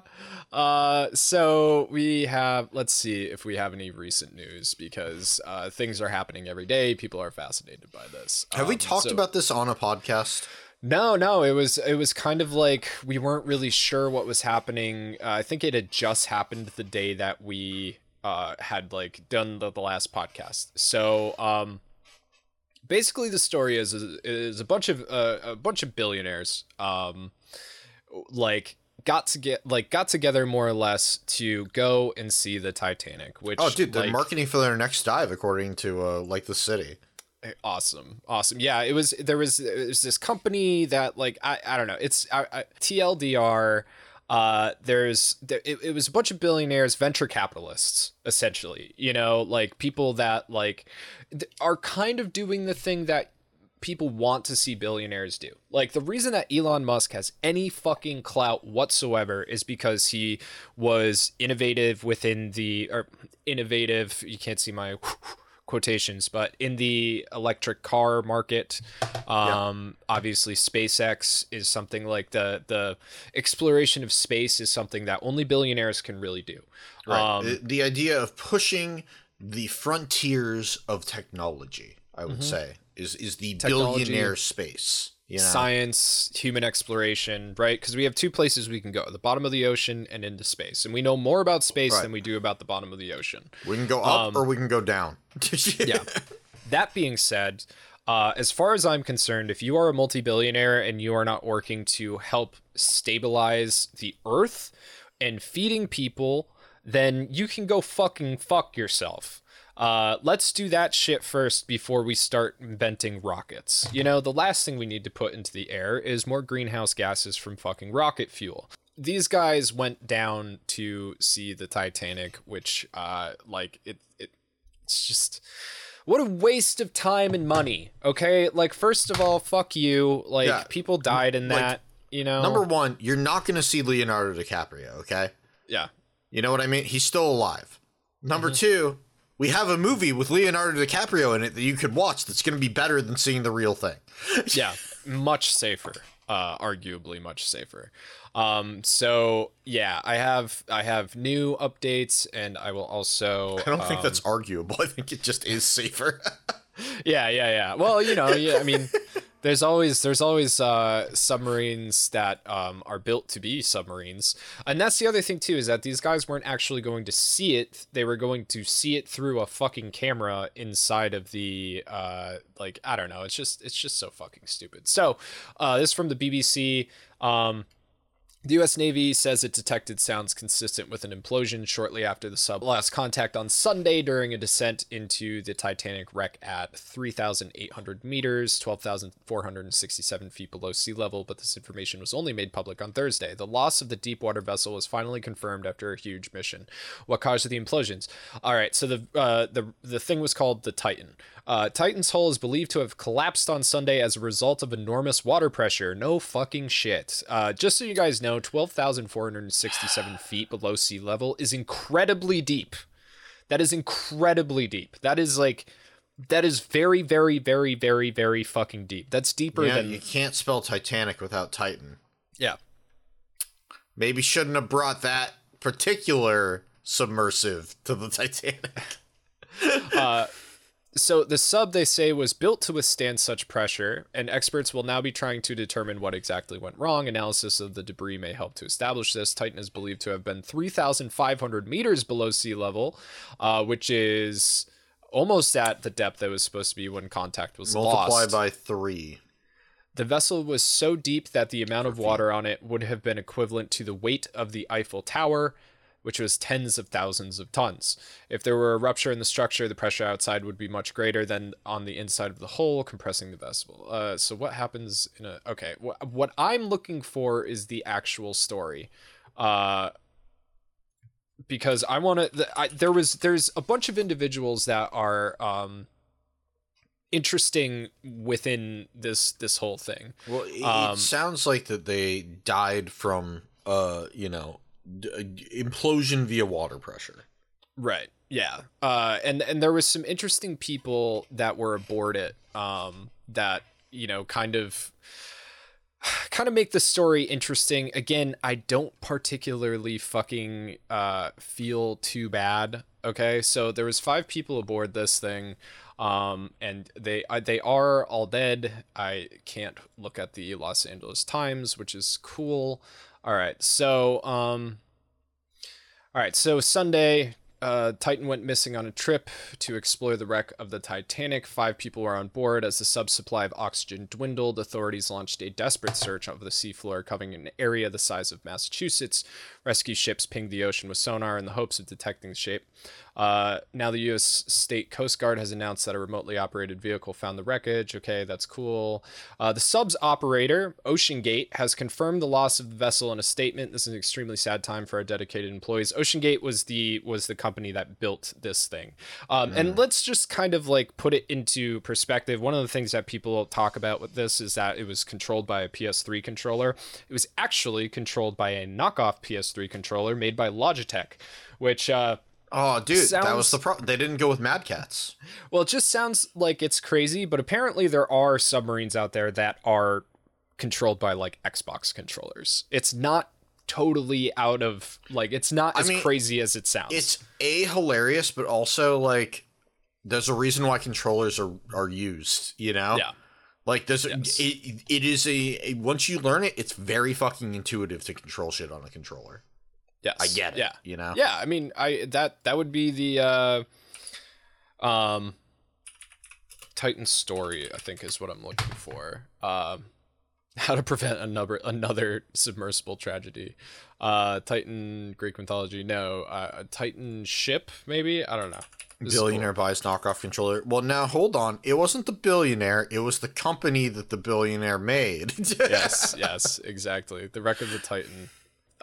Uh, so we have. Let's see if we have any recent news because uh, things are happening every day. People are fascinated by this. Have we Um, talked so- about this on a podcast? No, no, it was it was kind of like we weren't really sure what was happening. Uh, I think it had just happened the day that we uh, had like done the, the last podcast. So um, basically, the story is is, a bunch of uh, a bunch of billionaires um, like got to get like got together more or less to go and see the Titanic. Which Oh, dude, they're like, marketing for their next dive, according to uh, like the city. Awesome awesome yeah it was there was there was this company that like i, I don't know it's I, I, tldr uh there's there, it, it was a bunch of billionaires venture capitalists essentially you know like people that like are kind of doing the thing that people want to see billionaires do. Like the reason that Elon Musk has any fucking clout whatsoever is because he was innovative within the or innovative, you can't see my quotations, but in the electric car market, um obviously SpaceX is something like the the exploration of space is something that only billionaires can really do. Right. Um, the, the idea of pushing the frontiers of technology, I would say, is is the Mm-hmm. Technology. billionaire space. You know? science, human exploration, right? Because we have two places we can go: the bottom of the ocean and into space. And we know more about space Right. than we do about the bottom of the ocean. We can go up Um, or we can go down. Yeah. that being said, uh, as far as I'm concerned, if you are a multi-billionaire and you are not working to help stabilize the Earth and feeding people, then you can go fucking fuck yourself. Uh, let's do that shit first before we start inventing rockets. You know, the last thing we need to put into the air is more greenhouse gases from fucking rocket fuel. These guys went down to see the Titanic, which, uh, like, it, it, it's just what a waste of time and money. Okay, like first of all, fuck you. Like Yeah. people died in Like, that. You know, Number one, you're not going to see Leonardo DiCaprio. Okay, yeah, you know what I mean. He's still alive. Number Mm-hmm. two, we have a movie with Leonardo DiCaprio in it that you could watch. That's going to be better than seeing the real thing. yeah, much safer. Uh, arguably much safer. Um, so yeah, I have I have new updates, and I will also. I don't think um, that's arguable. I think it just is safer. yeah yeah yeah well you know yeah i mean there's always there's always uh submarines that um are built to be submarines. And that's the other thing too is that these guys weren't actually going to see it. They were going to see it through a fucking camera inside of the uh like i don't know. It's just it's just so fucking stupid. So uh this is from the bbc um the U.S. Navy says it detected sounds consistent with an implosion shortly after the sub lost contact on Sunday during a descent into the Titanic wreck at 3,800 meters, 12,467 feet below sea level. But this information was only made public on Thursday. The loss of the deep water vessel was finally confirmed after a huge mission. What caused the implosions? All right, so the uh, the the thing was called the Titan. Uh, Titan's hull is believed to have collapsed on Sunday as a result of enormous water pressure. No fucking shit. Uh, just so you guys know, 12,467 feet below sea level is incredibly deep. That is incredibly deep. That is like, that is very, very, very, very, very fucking deep. That's deeper yeah, than. you can't spell Titanic without Titan. Yeah. Maybe shouldn't have brought that particular submersive to the Titanic. So the sub they say was built to withstand such pressure, and experts will now be trying to determine what exactly went wrong. Analysis of the debris may help to establish this. Titan is believed to have been 3,500 meters below sea level, uh, which is almost at the depth that was supposed to be when contact was Multiply lost. by three. The vessel was so deep that the amount of water on it would have been equivalent to the weight of the Eiffel Tower, which was tens of thousands of tons. If there were a rupture in the structure, the pressure outside would be much greater than on the inside of the hull, compressing the vessel. Uh, so what happens in a okay? Wh- what I'm looking for is the actual story. Uh, because I want to. The, there was there's a bunch of individuals that are um, interesting within this this whole thing. Well, it, Um, it sounds like that they died from, uh, you know, d- uh, implosion via water pressure. Right. Yeah. Uh, and and there was some interesting people that were aboard it. Um, that you know kind of kind of make the story interesting. Again, I don't particularly fucking uh feel too bad. Okay, so there was five people aboard this thing. Um, and they uh, they are all dead. I can't look at the Los Angeles Times, which is cool. All right, so um, all right, so Sunday, uh, Titan went missing on a trip to explore the wreck of the Titanic. Five people were on board. As the sub supply of oxygen dwindled, authorities launched a desperate search of the seafloor, covering an area the size of Massachusetts. Rescue ships pinged the ocean with sonar in the hopes of detecting the shape. Uh, now, the U.S. State Coast Guard has announced that a remotely operated vehicle found the wreckage. Okay, that's cool. Uh, the sub's operator, OceanGate, has confirmed the loss of the vessel in a statement. This is an extremely sad time for our dedicated employees. OceanGate was the was the company that built this thing, um, mm. and let's just kind of like put it into perspective. One of the things that people talk about with this is that it was controlled by a PS3 controller. It was actually controlled by a knockoff PS3 controller made by Logitech, which. Uh, Oh, dude, sounds, that was the problem. They didn't go with Mad Catz. Well, it just sounds like it's crazy, but apparently there are submarines out there that are controlled by like Xbox controllers. It's not totally out of like it's not as I mean, crazy as it sounds. It's a hilarious, but also like there's a reason why controllers are are used. You know? Yeah. Like there's yes. it, it is a, a once you learn it, it's very fucking intuitive to control shit on a controller. Yes. I get it. Yeah. You know? Yeah. I mean, I that that would be the uh um Titan story, I think is what I'm looking for. Um how to prevent another another submersible tragedy. Uh Titan Greek mythology, no. Uh Titan ship, maybe? I don't know. This billionaire cool. buys knockoff controller. Well, now hold on. It wasn't the billionaire. It was the company that the billionaire made. yes, yes, exactly. The Wreck of the Titan.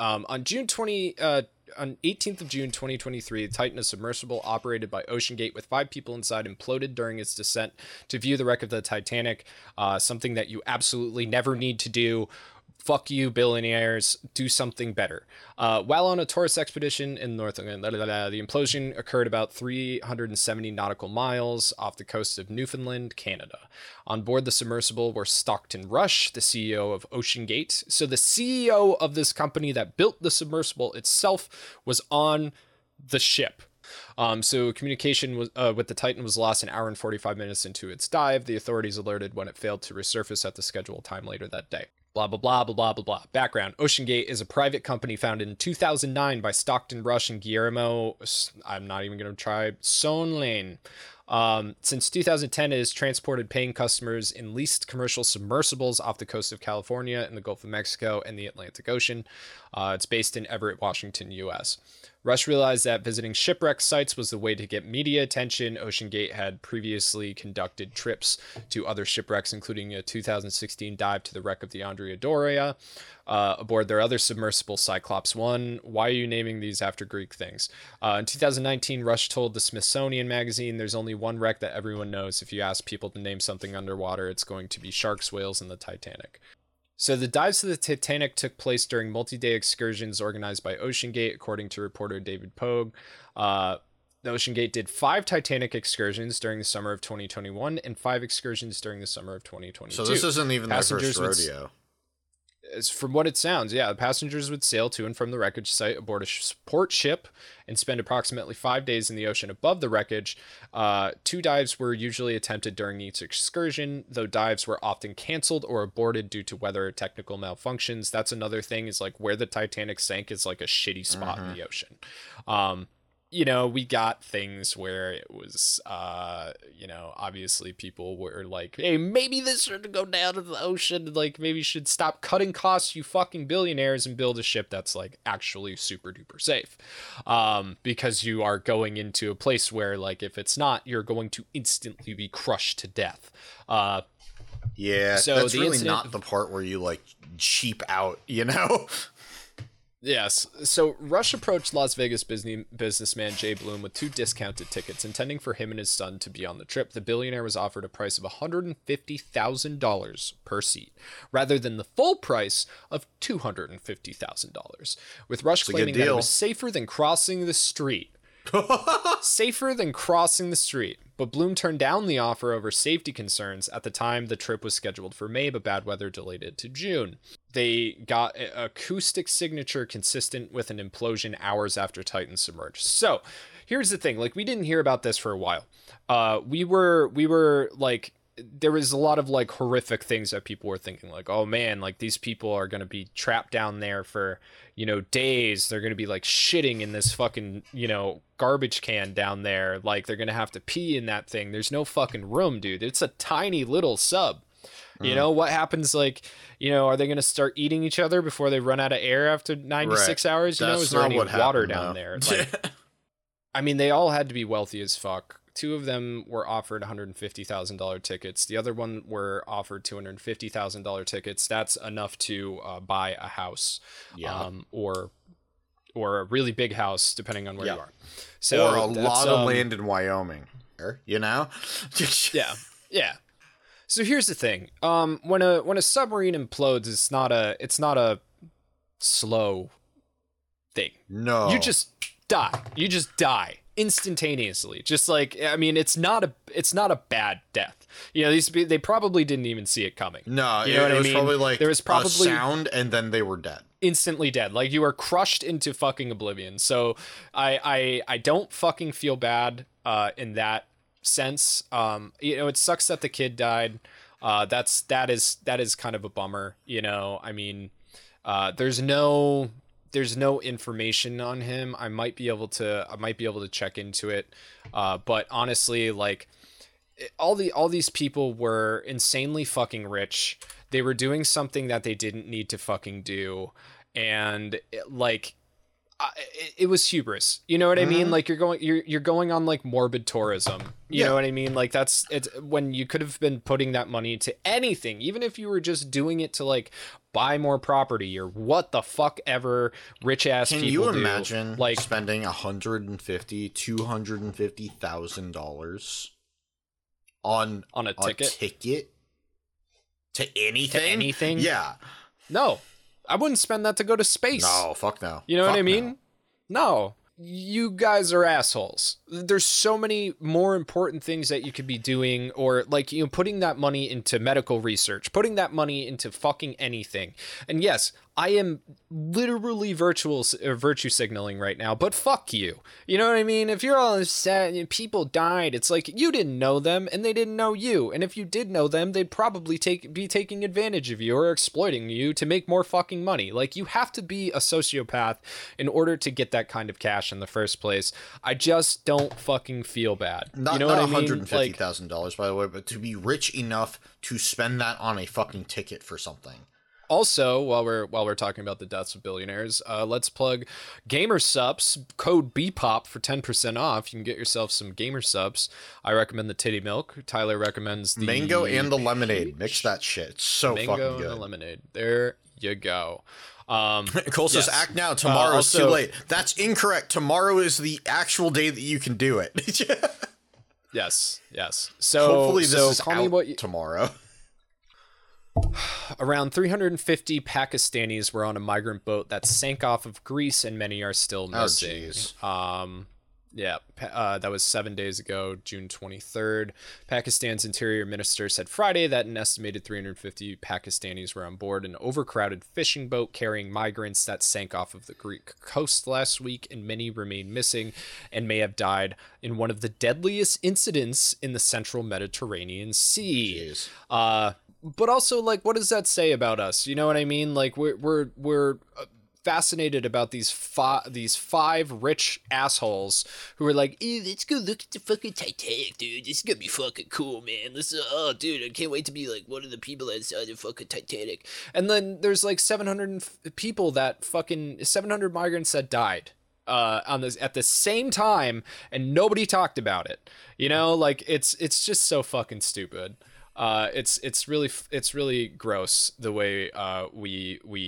Um, on June 20, uh, on 18th of June 2023, the Titan, a submersible operated by OceanGate with five people inside, imploded during its descent to view the wreck of the Titanic. Uh, something that you absolutely never need to do fuck you, billionaires, do something better. Uh, while on a tourist expedition in North the implosion occurred about 370 nautical miles off the coast of Newfoundland, Canada. On board the submersible were Stockton Rush, the CEO of OceanGate. So the CEO of this company that built the submersible itself was on the ship. Um, so communication was, uh, with the Titan was lost an hour and 45 minutes into its dive. The authorities alerted when it failed to resurface at the scheduled time later that day blah blah blah blah blah blah blah. Background: OceanGate is a private company founded in 2009 by Stockton Rush and Guillermo. I'm not even going to try Lane. Um, since 2010, it has transported paying customers in leased commercial submersibles off the coast of California and the Gulf of Mexico and the Atlantic Ocean. Uh, it's based in Everett, Washington, U.S. Rush realized that visiting shipwreck sites was the way to get media attention. OceanGate had previously conducted trips to other shipwrecks, including a 2016 dive to the wreck of the Andrea Doria uh, aboard their other submersible, Cyclops 1. Why are you naming these after Greek things? Uh, in 2019, Rush told the Smithsonian Magazine there's only one wreck that everyone knows. If you ask people to name something underwater, it's going to be sharks, whales, and the Titanic. So the dives to the Titanic took place during multi-day excursions organized by OceanGate, according to reporter David Pogue. Uh, the OceanGate did five Titanic excursions during the summer of 2021 and five excursions during the summer of 2022. So this isn't even Passengers their first rodeo as from what it sounds, yeah, the passengers would sail to and from the wreckage site aboard a support ship and spend approximately five days in the ocean above the wreckage. Uh, two dives were usually attempted during each excursion, though dives were often canceled or aborted due to weather or technical malfunctions. That's another thing is like where the Titanic sank is like a shitty spot mm-hmm. in the ocean. Um, you know, we got things where it was, uh, you know, obviously people were like, hey, maybe this should go down to the ocean. Like, maybe you should stop cutting costs, you fucking billionaires, and build a ship that's like actually super duper safe. Um, because you are going into a place where, like, if it's not, you're going to instantly be crushed to death. Uh, yeah, so that's really not the part where you like cheap out, you know? Yes. So Rush approached Las Vegas business, businessman Jay Bloom with two discounted tickets, intending for him and his son to be on the trip. The billionaire was offered a price of $150,000 per seat, rather than the full price of $250,000. With Rush claiming that it was safer than crossing the street. safer than crossing the street. But Bloom turned down the offer over safety concerns. At the time, the trip was scheduled for May, but bad weather delayed it to June. They got acoustic signature consistent with an implosion hours after Titan submerged. So, here's the thing like we didn't hear about this for a while uh we were we were like there was a lot of like horrific things that people were thinking like oh man like these people are going to be trapped down there for you know days they're going to be like shitting in this fucking you know garbage can down there. Like they're going to have to pee in that thing. There's no fucking room dude. It's a tiny little sub. You uh-huh. know what happens like you know are they going to start eating each other before they run out of air after 96 hours? You know is there any what water happened, down though. there? Like, I mean, they all had to be wealthy as fuck. Two of them were offered $150,000 tickets. The other one were offered $250,000 tickets. That's enough to uh, buy a house, Yeah. um, or or a really big house, depending on where Yeah. you are. So or a lot of um, land in Wyoming. You know? Yeah, yeah. So here's the thing: um, when a when a submarine implodes, it's not a it's not a slow thing. No. you just die you just die instantaneously. Just like i mean it's not a it's not a bad death. You know these they probably didn't even see it coming. No, You it, know what it I was mean? probably like There was a probably- sound and then they were dead. instantly dead. Like you are crushed into fucking oblivion. So i i i don't fucking feel bad uh in that sense. Um you know it sucks that the kid died. Uh that's that is that is kind of a bummer you know? I mean uh there's no there's no information on him. I might be able to i might be able to check into it. Uh but honestly like all the all these people were insanely fucking rich. They were doing something that they didn't need to fucking do, and it, like I, it, was hubris. You know what I mean? Mm-hmm. Like you're going you're you're going on like morbid tourism. You Yeah. know what I mean? Like that's it's when you could have been putting that money to anything, even if you were just doing it to like buy more property or what the fuck ever rich ass Can people you do. imagine like spending a hundred and fifty, two hundred and fifty thousand dollars on on a a ticket? ticket to anything? anything? Yeah. No. I wouldn't spend that to go to space. No, fuck no. You know what Fuck I no. mean? No. You guys are assholes. There's so many more important things that you could be doing, or like, you know, putting that money into medical research, putting that money into fucking anything. And yes, I am literally virtual uh, virtue signaling right now, but fuck you. You know what I mean? If you're all upset and people died, it's like you didn't know them and they didn't know you. And if you did know them, they'd probably take be taking advantage of you or exploiting you to make more fucking money. Like you have to be a sociopath in order to get that kind of cash in the first place. I just don't fucking feel bad. Not, you know not what I mean? hundred and fifty Like thousand dollars, by the way, but to be rich enough to spend that on a fucking ticket for something. Also, while we're while we're talking about the deaths of billionaires, uh, let's plug GamerSupps code BPOP for ten percent off. You can get yourself some GamerSupps. I recommend the Titty Milk. Tyler recommends the Mango and the lemonade. Mix that shit. It's so mango fucking and the good. lemonade. There you go. Um, Cole says, Yes. "Act now. Tomorrow is too late." That's incorrect. Tomorrow is the actual day that you can do it. yes, yes. So Hopefully, this so is call out me what you, tomorrow. around 350 Pakistanis were on a migrant boat that sank off of Greece, and many are still Oh, missing. jeez. um, yeah, uh, that was seven days ago, June 23rd. Pakistan's interior minister said Friday that an estimated 350 Pakistanis were on board an overcrowded fishing boat carrying migrants that sank off of the Greek coast last week, and many remain missing and may have died in one of the deadliest incidents in the central Mediterranean Sea. Jeez. Uh, but also, like, what does that say about us? You know what I mean? Like, we're we're we're uh, fascinated about these five these five rich assholes who are like, "Ew, let's go look at the fucking Titanic, dude. This is gonna be fucking cool, man. This is oh, dude, I can't wait to be like one of the people that saw the fucking Titanic." And then there's like 700 people that fucking 700 migrants that died uh on this at the same time and nobody talked about it you know like it's it's just so fucking stupid uh it's it's really it's really gross the way uh we we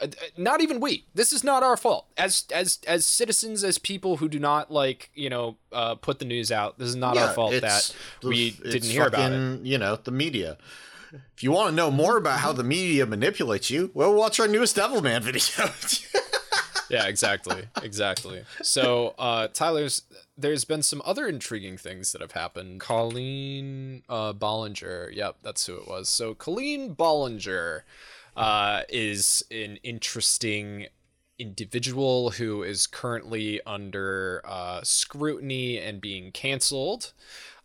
uh, uh, not even we this is not our fault as as as citizens as people who do not like you know uh put the news out this is not our fault that the- we didn't hear about it fucking, You know, the media. If you want to know more about how the media manipulates you, well, watch our newest Devilman video. yeah exactly exactly. So uh tyler's there's been some other intriguing things that have happened. Colleen uh ballinger. Yep that's who it was. So colleen ballinger uh is an interesting individual who is currently under uh, scrutiny and being canceled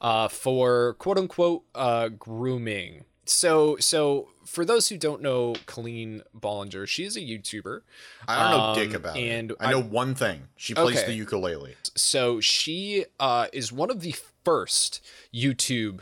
uh, for quote unquote uh, grooming. So, so for those who don't know Colleen Ballinger, she is a YouTuber. I don't know Um, dick about and it. I know one thing. She plays Okay. the ukulele. So she uh, is one of the first YouTube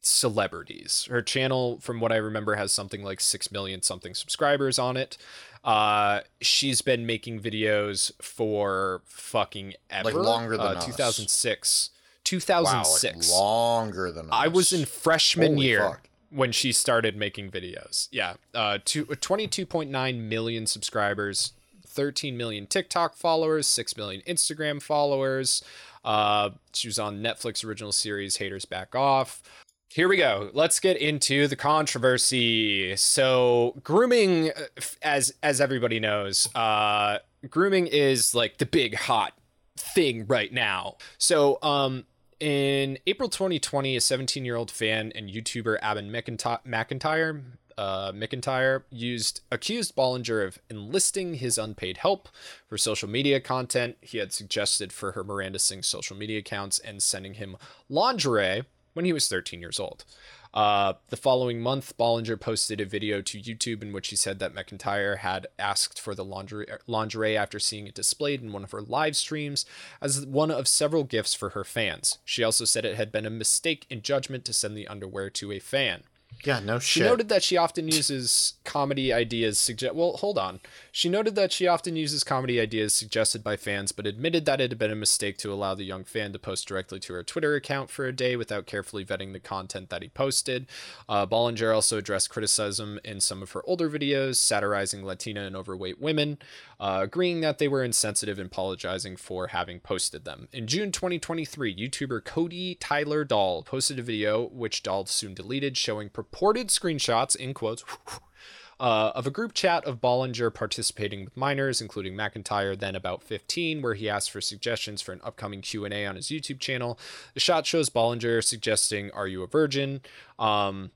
celebrities. Her channel, from what I remember, has something like six million something subscribers on it. Uh, she's been making videos for fucking ever, Like longer than uh, us. 2006. Wow, 2006. like longer than I was in freshman Holy year fuck. When she started making videos. Yeah, uh, two, 22.9 million subscribers, 13 million TikTok followers, 6 million Instagram followers. Uh, she was on Netflix original series Haters Back Off. Here we go. Let's get into the controversy. So, grooming, uh, as as everybody knows, uh, grooming is like the big hot thing right now. So, um, in April 2020, a 17 year old fan and YouTuber Adam McIntyre, uh, used accused Ballinger of enlisting his unpaid help for social media content he had suggested for her Miranda Sings social media accounts and sending him lingerie when he was 13 years old. Uh, the following month, Ballinger posted a video to YouTube in which he said that McIntyre had asked for the lingerie, lingerie after seeing it displayed in one of her live streams as one of several gifts for her fans. She also said it had been a mistake in judgment to send the underwear to a fan. Yeah, no shit. She noted that she often uses comedy ideas suggest well, hold on. She noted that she often uses comedy ideas suggested by fans, but admitted that it had been a mistake to allow the young fan to post directly to her Twitter account for a day without carefully vetting the content that he posted. Uh, Ballinger also addressed criticism in some of her older videos, satirizing Latina and overweight women, uh, agreeing that they were insensitive and apologizing for having posted them. In June 2023, YouTuber Cody Tyler Dahl posted a video, which Dahl soon deleted, showing purported screenshots, in quotes, uh, of a group chat of Ballinger participating with minors, including McIntyre, then about 15, where he asked for suggestions for an upcoming Q&A on his YouTube channel. The shot shows Ballinger suggesting, are you a virgin? Um,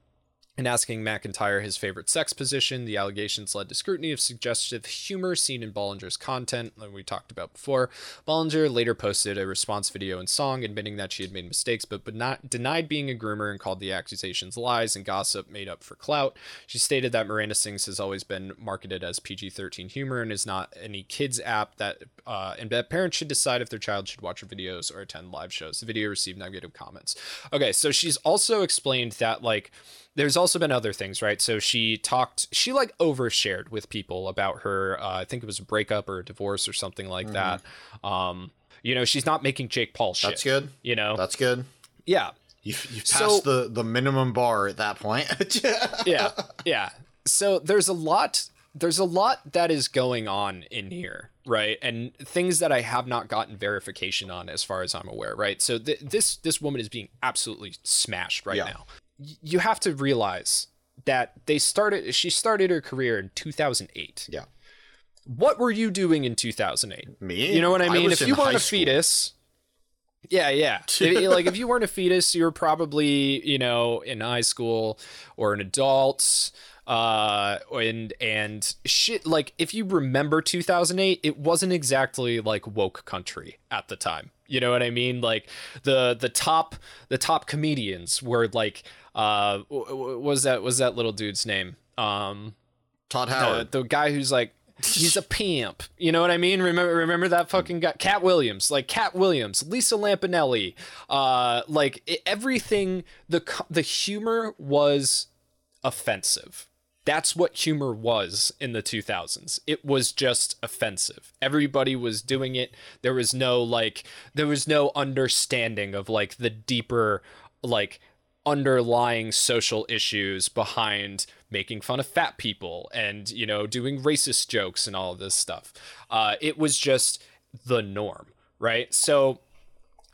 and asking McIntyre his favorite sex position. The allegations led to scrutiny of suggestive humor seen in Ballinger's content, like we talked about before. Ballinger later posted a response video and song admitting that she had made mistakes, but, but not denied being a groomer and called the accusations lies and gossip made up for clout. She stated that Miranda Sings has always been marketed as PG-13 humor and is not any kids app that, uh, and that parents should decide if their child should watch her videos or attend live shows. The video received negative comments. Okay, so she's also explained that like there's also been other things, right? So she talked, she like overshared with people about her, uh, I think it was a breakup or a divorce or something like that. Um, you know, she's not making Jake Paul shit. That's good. You know, That's good. yeah, You you passed So- the the minimum bar at that point. yeah, yeah. So there's a lot, there's a lot that is going on in here, right? And things that I have not gotten verification on, as far as I'm aware, right? So th- this this woman is being absolutely smashed right Yeah. now. You have to realize that they started. She started her career in 2008. yeah. What were you doing in 2008? Me? You know what I mean? was if you weren't a fetus, yeah, yeah. If- like if you weren't a fetus, you were probably you know in high school or an adult. Uh, and and shit. Like if you remember 2008, it wasn't exactly like woke country at the time. You know what I mean? Like the the top the top comedians were like uh was that was that little dude's name? Um, Todd Howard. the guy who's like he's a pimp. You know what I mean? Remember remember that fucking guy Katt Williams, like Katt Williams, Lisa Lampanelli, uh like everything the the humor was offensive. That's what humor was in the 2000s. It was just offensive. Everybody was doing it. There was no like there was no understanding of like the deeper like underlying social issues behind making fun of fat people and you know doing racist jokes and all of this stuff. Uh, it was just the norm right? So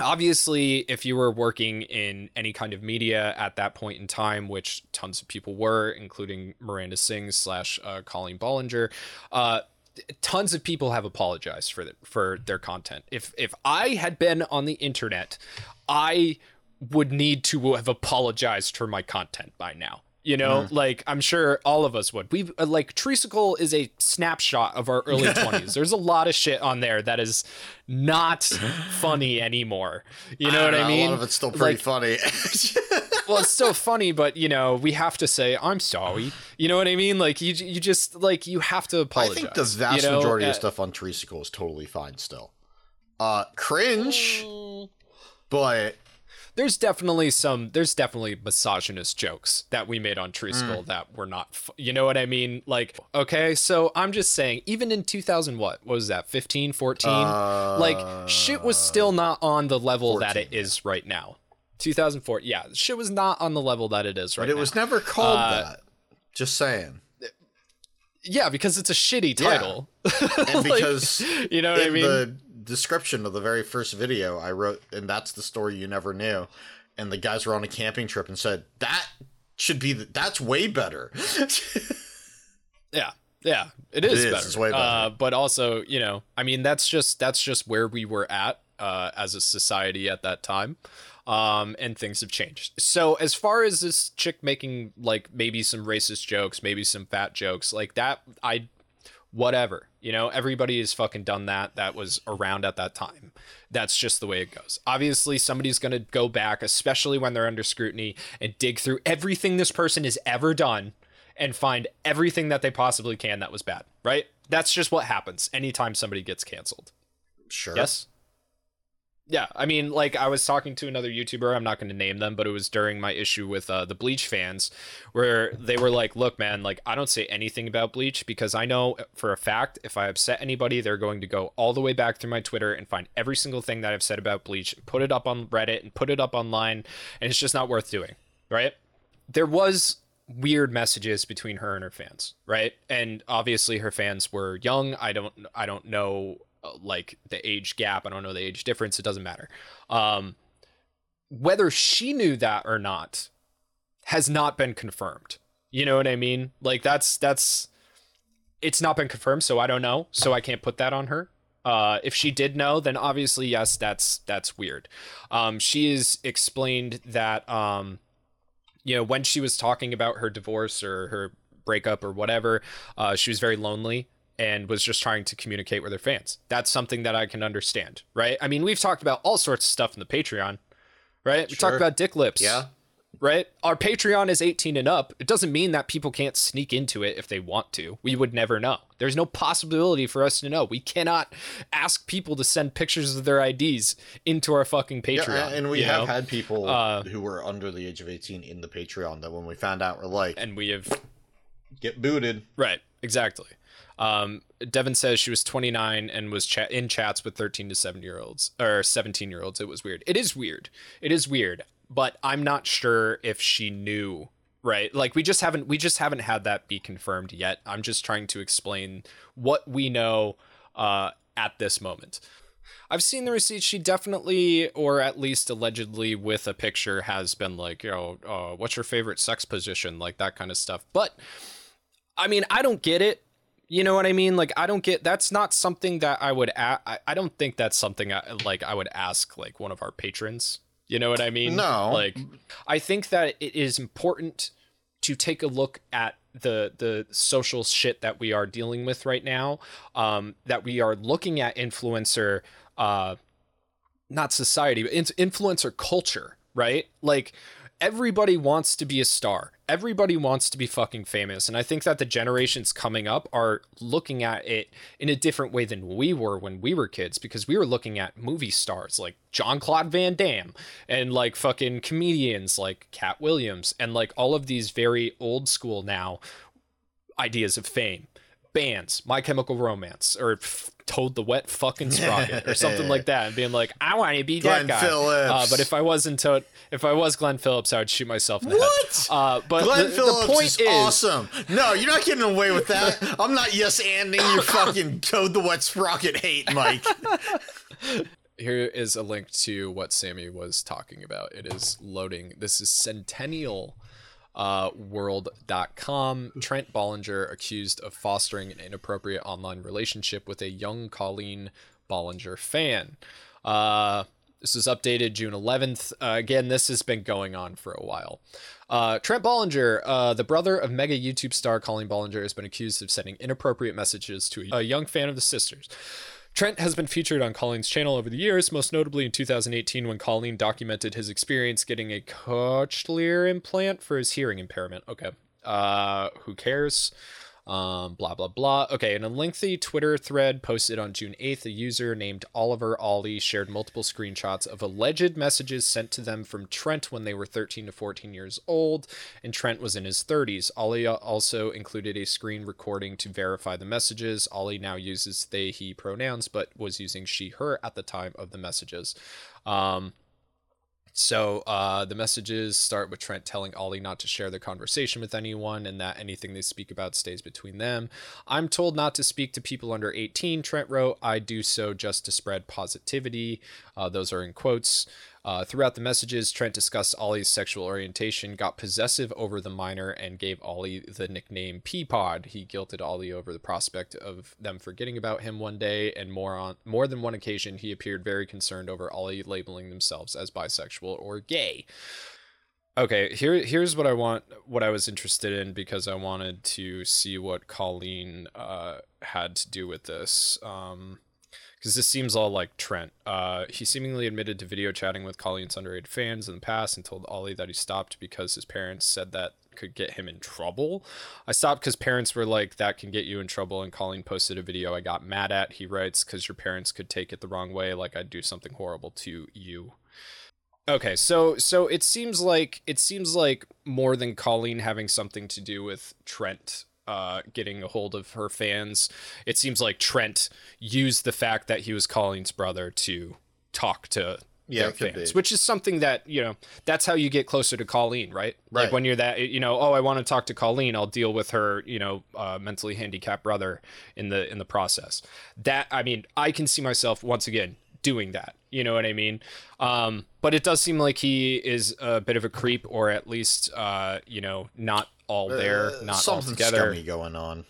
obviously if you were working in any kind of media at that point in time which tons of people were including miranda sings slash uh, colleen ballinger uh, tons of people have apologized for the, for their content. If if i had been on the internet i would need to have apologized for my content by now You know, like I'm sure all of us would. We uh, like Treesicle is a snapshot of our early 20s. There's a lot of shit on there that is not funny anymore. You know I what don't I mean? A lot of it's still pretty Like, funny. well, it's still funny, but you know, we have to say I'm sorry. You know what I mean? Like you, you just like you have to apologize. I think the vast you know? majority Uh, of stuff on Treesicle is totally fine still. Uh, cringe, Mm. but there's definitely some there's definitely misogynist jokes that we made on Tree Mm. That were not f- you know what i mean like okay so i'm just saying even in 2000 what, what was that 15 14 like shit was still not on the level that it 14, is right now 2004 yeah shit was not on the level that it is right now. but it now. was never called Uh, that. Just saying. yeah because it's a shitty Yeah. title And because you know what i mean the description of the very first video, I wrote, and that's the story you never knew. And the guys were on a camping trip and said that should be the, that's way better. Yeah, yeah, it is, is, better. it's way better. Uh, but also, you know, I mean, that's just that's just where we were at uh, as a society at that time, um, and things have changed. So as far as this chick making like maybe some racist jokes, maybe some fat jokes, like that, I, whatever, you know, everybody has fucking done that. That was around at that time. That's just the way it goes. Obviously, somebody's gonna go back, especially when they're under scrutiny, and dig through everything this person has ever done and find everything that they possibly can that was bad, right? That's just what happens anytime somebody gets canceled. sure. Yes? Yeah, I mean, like I was talking to another YouTuber, I'm not going to name them, but it was during my issue with uh, the Bleach fans where they were like, look, man, like I don't say anything about Bleach because I know for a fact if I upset anybody, they're going to go all the way back through my Twitter and find every single thing that I've said about Bleach, put it up on Reddit and put it up online, and it's just not worth doing, right? There was weird messages between her and her fans, right? And obviously her fans were young. I don't I don't know like the age gap. I don't know the age difference. It doesn't matter. Um whether she knew that or not has not been confirmed. You know what I mean? Like that's that's it's not been confirmed, so I don't know. So I can't put that on her. Uh, if she did know, then obviously yes, that's that's weird. Um, she has explained that um, you know when she was talking about her divorce or her breakup or whatever, uh, she was very lonely and was just trying to communicate with her fans. That's something that I can understand, right? I mean, we've talked about all sorts of stuff in the Patreon, right? We Sure. talked about dick lips, Yeah. right? Our Patreon is 18 and up. It doesn't mean that people can't sneak into it if they want to. We would never know. There's no possibility for us to know. We cannot ask people to send pictures of their IDs into our fucking Patreon. Yeah, and we have know? had people Uh, who were under the age of 18 in the Patreon that when we found out were like, and we have get booted. Right, exactly. Um, Devin says she was 29 and was cha- in chats with 13 to 7 year olds or 17 year olds. It was weird. It is weird. It is weird, but I'm not sure if she knew. Right, like we just haven't we just haven't had that be confirmed yet. I'm just trying to explain what we know uh, at this moment. I've seen the receipts. She definitely, or at least allegedly, with a picture, has been like, you know, uh, what's your favorite sex position, like that kind of stuff. But I mean, I don't get it. You know what I mean? Like, I don't get. That's not something that I would. A- I, I don't think that's something I, like I would ask like one of our patrons. You know what I mean? No. Like, I think that it is important to take a look at the the social shit that we are dealing with right now. Um, that we are looking at influencer, uh, not society, but in- influencer culture, right? Like everybody wants to be a star. Everybody wants to be fucking famous. And I think that the generations coming up are looking at it in a different way than we were when we were kids because we were looking at movie stars like John Claude Van Damme and like fucking comedians like Katt Williams and like all of these very old school now ideas of fame. Bands, My Chemical Romance, or f- Toad the Wet Fucking Sprocket, or something like that, and being like, I want to be Glen that guy. Phillips. Uh, but if I wasn't Toad, if I was Glen Phillips, I would shoot myself in the What? head. Uh, but Glen the, Phillips the point is, is, awesome. No, you're not getting away with that. I'm not yes anding your fucking Toad the Wet Sprocket hate, Mike. here is a link to what Sammy was talking about. It is loading. This is Centennial uh, world.com trent ballinger accused of fostering an inappropriate online relationship with a young colleen ballinger fan uh, this is updated June 11th. Uh, again, this has been going on for a while. Uh, Trent Ballinger, uh, the brother of mega YouTube star Colleen Ballinger, has been accused of sending inappropriate messages to a young fan of the sisters. Trent has been featured on Colleen's channel over the years, most notably in 2018 when Colleen documented his experience getting a cochlear implant for his hearing impairment. Okay. Uh, who cares? Um, blah blah blah. Okay, in a lengthy Twitter thread posted on June 8th, a user named Oliver Ollie shared multiple screenshots of alleged messages sent to them from Trent when they were 13 to 14 years old, and Trent was in his 30s. Ollie also included a screen recording to verify the messages. Ollie now uses they he pronouns, but was using she her at the time of the messages. Um, so uh, the messages start with Trent telling Ollie not to share the conversation with anyone and that anything they speak about stays between them. I'm told not to speak to people under 18, Trent wrote. I do so just to spread positivity. Uh, those are in quotes. Uh, throughout the messages, Trent discussed Ollie's sexual orientation, got possessive over the minor, and gave Ollie the nickname Peapod. He guilted Ollie over the prospect of them forgetting about him one day, and more on more than one occasion, he appeared very concerned over Ollie labeling themselves as bisexual or gay. Okay, here here's what I want what I was interested in because I wanted to see what Colleen uh, had to do with this. Um, because this seems all like Trent. Uh, he seemingly admitted to video chatting with Colleen's underage fans in the past and told Ollie that he stopped because his parents said that could get him in trouble. I stopped because parents were like, that can get you in trouble. And Colleen posted a video I got mad at. He writes, because your parents could take it the wrong way, like I'd do something horrible to you. Okay, so so it seems like it seems like more than Colleen having something to do with Trent uh, getting a hold of her fans. It seems like Trent used the fact that he was Colleen's brother to talk to yeah, their fans, which is something that you know that's how you get closer to Colleen, right? Right. When you're that, you know, oh, I want to talk to Colleen, I'll deal with her, you know, uh, mentally handicapped brother in the in the process. That I mean, I can see myself once again doing that. You know what I mean? Um, but it does seem like he is a bit of a creep, or at least, uh, you know, not all there, uh, not something all together. Something going on.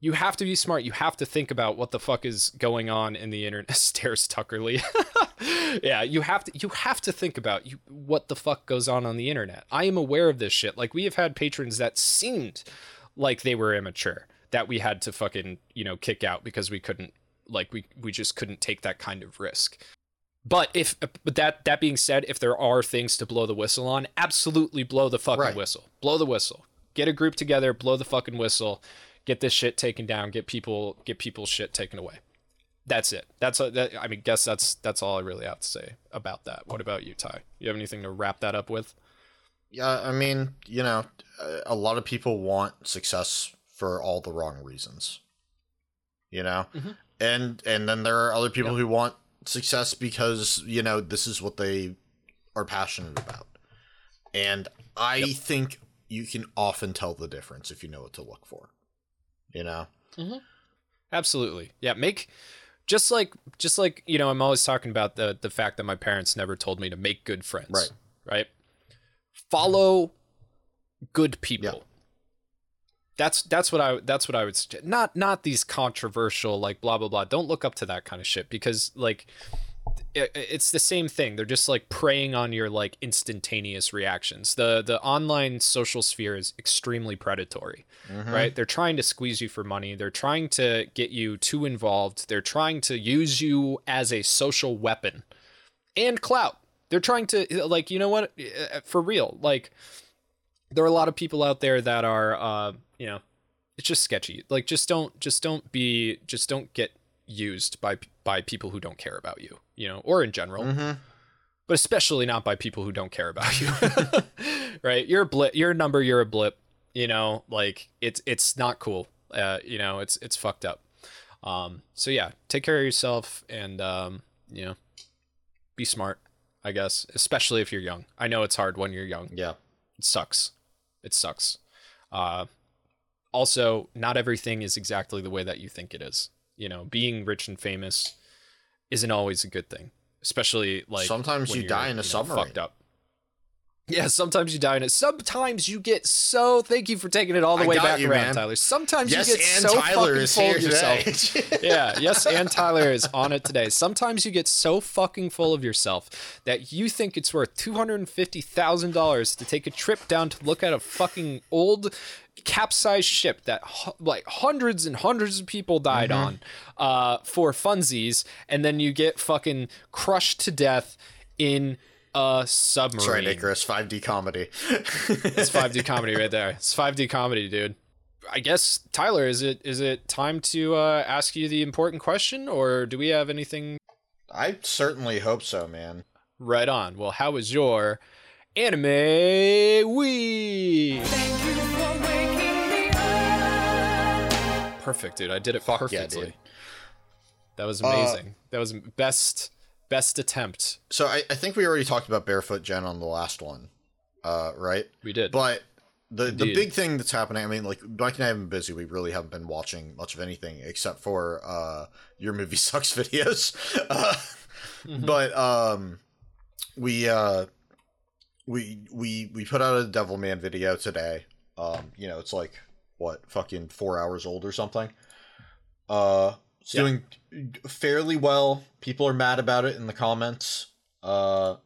You have to be smart. You have to think about what the fuck is going on in the internet. Stares Tuckerly. yeah, you have to. You have to think about you what the fuck goes on on the internet. I am aware of this shit. Like we have had patrons that seemed like they were immature that we had to fucking you know kick out because we couldn't like we we just couldn't take that kind of risk. But if but that that being said, if there are things to blow the whistle on, absolutely blow the fucking right. whistle. Blow the whistle get a group together, blow the fucking whistle, get this shit taken down, get people get people's shit taken away. That's it. That's a, that, I mean, guess that's that's all I really have to say about that. What about you, Ty? You have anything to wrap that up with? Yeah, I mean, you know, a lot of people want success for all the wrong reasons. You know, mm-hmm. and and then there are other people who want success because you know this is what they are passionate about. And I yep. think you can often tell the difference if you know what to look for. You know. Mm-hmm. Absolutely. Yeah. Make just like just like you know i'm always talking about the the fact that my parents never told me to make good friends right right follow good people yeah. that's that's what i that's what i would suggest not not these controversial like blah blah blah don't look up to that kind of shit because like it's the same thing. They're just like preying on your like instantaneous reactions. The the online social sphere is extremely predatory, mm-hmm. right? They're trying to squeeze you for money. They're trying to get you too involved. They're trying to use you as a social weapon and clout. They're trying to like you know what uh, for real. Like there are a lot of people out there that are uh, you know it's just sketchy. Like just don't just don't be just don't get used by by people who don't care about you, you know, or in general. Mm-hmm. But especially not by people who don't care about you. right? You're a blip, you're a number, you're a blip, you know, like it's it's not cool. Uh, you know, it's it's fucked up. Um, so yeah, take care of yourself and um, you know, be smart, I guess, especially if you're young. I know it's hard when you're young. Yeah. It sucks. It sucks. Uh, also, not everything is exactly the way that you think it is you know, being rich and famous isn't always a good thing, especially like sometimes you die in a submarine. Fucked up. Yeah, sometimes you die in it. Sometimes you get so. Thank you for taking it all the I way back you, around, man. Tyler. Sometimes Yes, you get so Tyler fucking full of yourself. yeah, yes, and Tyler is on it today. Sometimes you get so fucking full of yourself that you think it's worth two hundred and fifty thousand dollars to take a trip down to look at a fucking old capsized ship that like hundreds and hundreds of people died Mm-hmm. on uh, for funsies, and then you get fucking crushed to death in a submarine. That's right, Icarus, 5D comedy. It's 5D comedy right there. It's 5D comedy, dude. I guess Tyler, is it is it time to uh, ask you the important question, or do we have anything I certainly hope so, man. right on? Well, how was your anime week? Perfect, dude. I did it yeah, perfectly. dude. That was amazing. that was best best attempt. So I, I think we already talked about Barefoot Gen on the last one, uh, right? We did. But the the big thing that's happening, I mean, like Mike and I have been busy. We really haven't been watching much of anything except for uh, your movie sucks videos. Uh, Mm-hmm. But um, we uh, we we we put out a Devilman video today. Um, you know, it's like what fucking four hours old or something. Uh, it's Yeah. doing fairly well. People are mad about it in the comments. Uh,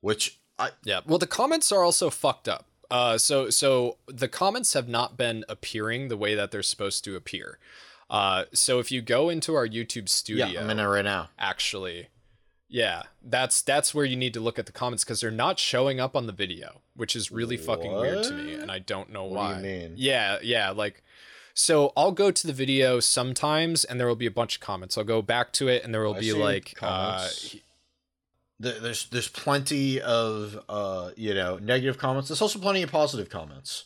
which I Yeah. Well, the comments are also fucked up. Uh, so so the comments have not been appearing the way that they're supposed to appear. Uh, so if you go into our YouTube studio, yeah, I'm in it right now. actually, yeah, that's that's where you need to look at the comments because they're not showing up on the video, which is really fucking weird to me, and I don't know why. What do you mean? Yeah, yeah, like. So I'll go to the video sometimes, and there will be a bunch of comments. I'll go back to it, and there will I be like, uh, There's there's plenty of uh you know negative comments. There's also plenty of positive comments.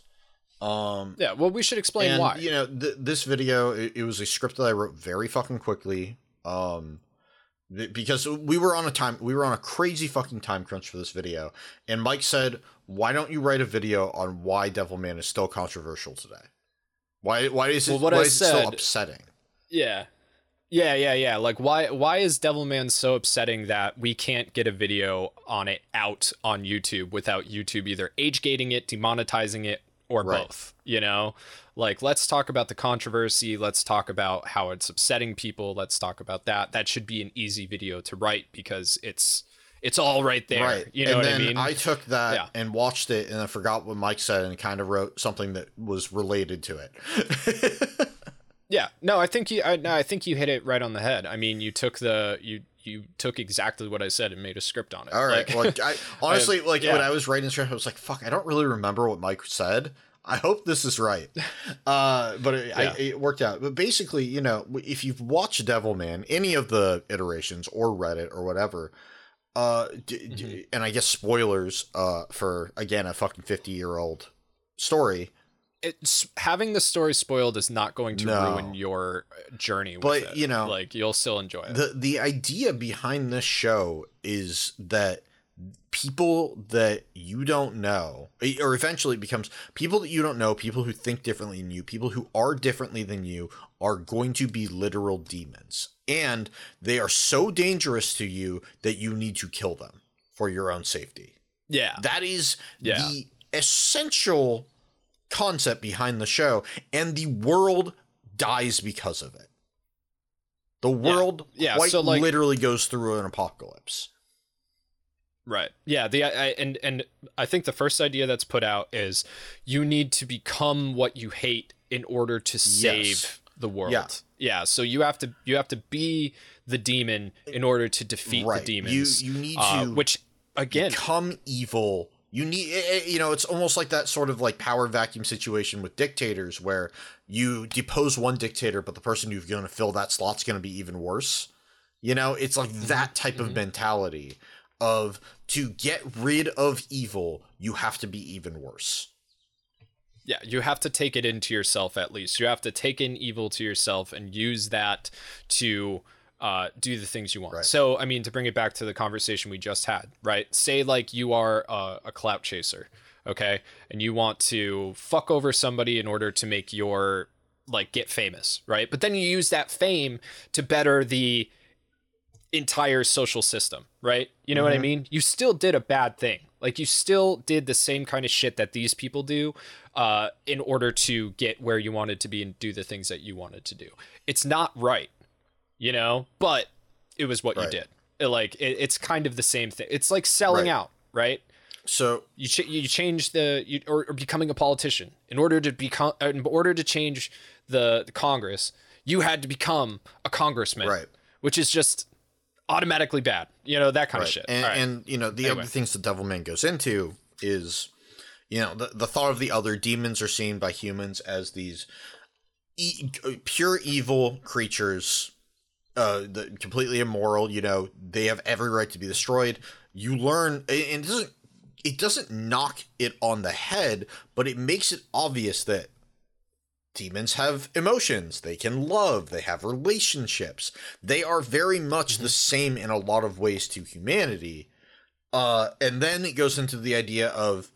Um, yeah. Well, we should explain and why. you know th- this video it, it was a script that I wrote very fucking quickly. Um, th- because we were on a time we were on a crazy fucking time crunch for this video, and Mike said, "Why don't you write a video on why Devilman is still controversial today? Why why is it Well, what why I is it still said- upsetting?" Yeah. Yeah, yeah, yeah. Like why why is Devilman so upsetting that we can't get a video on it out on YouTube without YouTube either age gating it, demonetizing it, or Right. both? You know? Like let's talk about the controversy, let's talk about how it's upsetting people, let's talk about that. That should be an easy video to write because it's it's all right there. Right. You know and what then I mean? I took that Yeah. and watched it and I forgot what Mike said and kind of wrote something that was related to it. Yeah, no, I think you. I, no, I think you hit it right on the head. I mean, you took the you you took exactly what I said and made a script on it. All right. Like- Like, I honestly like yeah. when I was writing the script, I was like, "Fuck, I don't really remember what Mike said." I hope this is right, uh, but it, I, it worked out. But basically, you know, if you've watched Devilman, any of the iterations or Reddit or whatever, uh, d- d- Mm-hmm. and I guess spoilers uh, for again a fucking fifty year old story. it's having the story spoiled is not going to No. ruin your journey with But, it. you know, like you'll still enjoy it the the idea behind this show is that people that you don't know or eventually it becomes people that you don't know people who think differently than you people who are differently than you are going to be literal demons and they are so dangerous to you that you need to kill them for your own safety yeah that is Yeah. the essential concept behind the show, and the world dies because of it. The world Yeah, quite so, like- literally goes through an apocalypse. right yeah the I, and and i think the first idea that's put out is you need to become what you hate in order to save Yes. the world Yeah. Yeah so you have to you have to be the demon in order to defeat right. the demons You you need uh, to which again become evil. You need eh, eh, you know it's almost like that sort of like power vacuum situation with dictators where you depose one dictator, but the person you're going to fill that slot's going to be even worse. You know, it's like that type of mentality of to get rid of evil, you have to be even worse. Yeah, you have to take it into yourself at least. You have to take in evil to yourself and use that to uh, do the things you want. Right. So, I mean, to bring it back to the conversation we just had, right? Say, like, you are a, a clout chaser, okay? And you want to fuck over somebody in order to make your, like, get famous, right? But then you use that fame to better the entire social system, right? You know what I Mhm. mean? You still did a bad thing, Like you still did the same kind of shit that these people do uh, in order to get where you wanted to be and do the things that you wanted to do. It's not right, you know, but it was what Right. you did. It, like it, it's kind of the same thing. It's like selling Right. out, right? So You ch- you change the you, or, or becoming a politician in order to become in order to change the, the Congress. You had to become a congressman, Right. Which is just automatically bad. You know that kind of shit. And, right. and you know, the Anyway. other things the Devilman goes into is, you know, the, the thought of the other demons are seen by humans as these e- pure evil creatures, uh, the, completely immoral. You know, they have every right to be destroyed. You learn, and it doesn't. It doesn't knock it on the head, but it makes it obvious that demons have emotions. They can love. They have relationships. They are very much the same in a lot of ways to humanity. Uh and then it goes into the idea of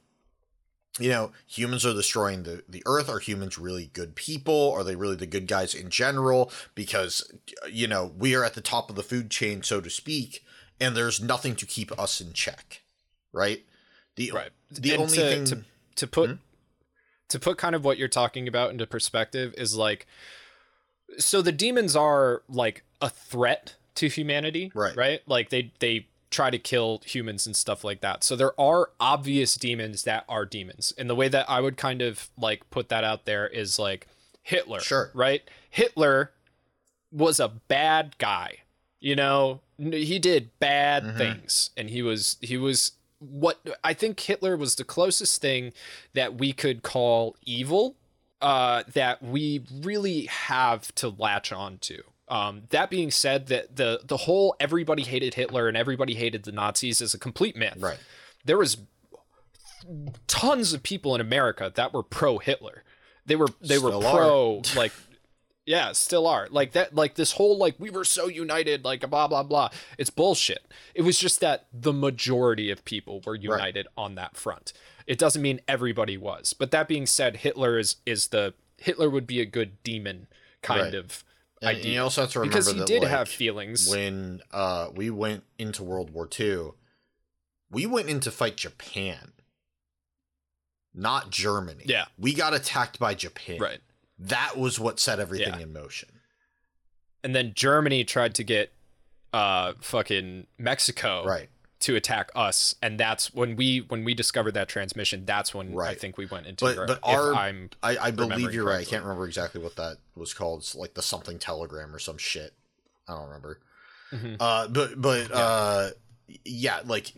you know humans are destroying the the earth. Are humans really good people? Are they really the good guys in general? Because you know we are at the top of the food chain so to speak and there's nothing to keep us in check right? The right. the And only to, thing to to put Hmm? To put kind of what you're talking about into perspective is like so the demons are like a threat to humanity Right. right like they they try to kill humans and stuff like that so there are obvious demons that are demons and the way that i would kind of like put that out there is like hitler Sure. right hitler was a bad guy you know he did bad Mhm. things and he was he was what i think hitler was the closest thing that we could call evil uh that we really have to latch on to um that being said that the the whole everybody hated hitler and everybody hated the nazis is a complete myth right there was tons of people in America that were pro Hitler. They were they were Still are. pro like yeah, still are. Like that like this whole like we were so united like blah blah blah. It's bullshit. It was just that the majority of people were united on that front. It doesn't mean everybody was. But that being said, Hitler is is the Hitler would be a good demon kind Right. of and, and idea. you also have to remember because he that, did like, have feelings. when uh we went into World War II, we went in to fight Japan, not Germany. Yeah. we got attacked by Japan. right. That was what set everything Yeah. in motion. And then Germany tried to get uh fucking Mexico Right. to attack us and that's when we when we discovered that transmission that's when i think we went into But- Europe, but our- i'm I, I believe you're right. I can't remember exactly what that was called. It's like the something telegram or some shit. I don't remember. Mhm. Uh, but but Yeah. uh, yeah, like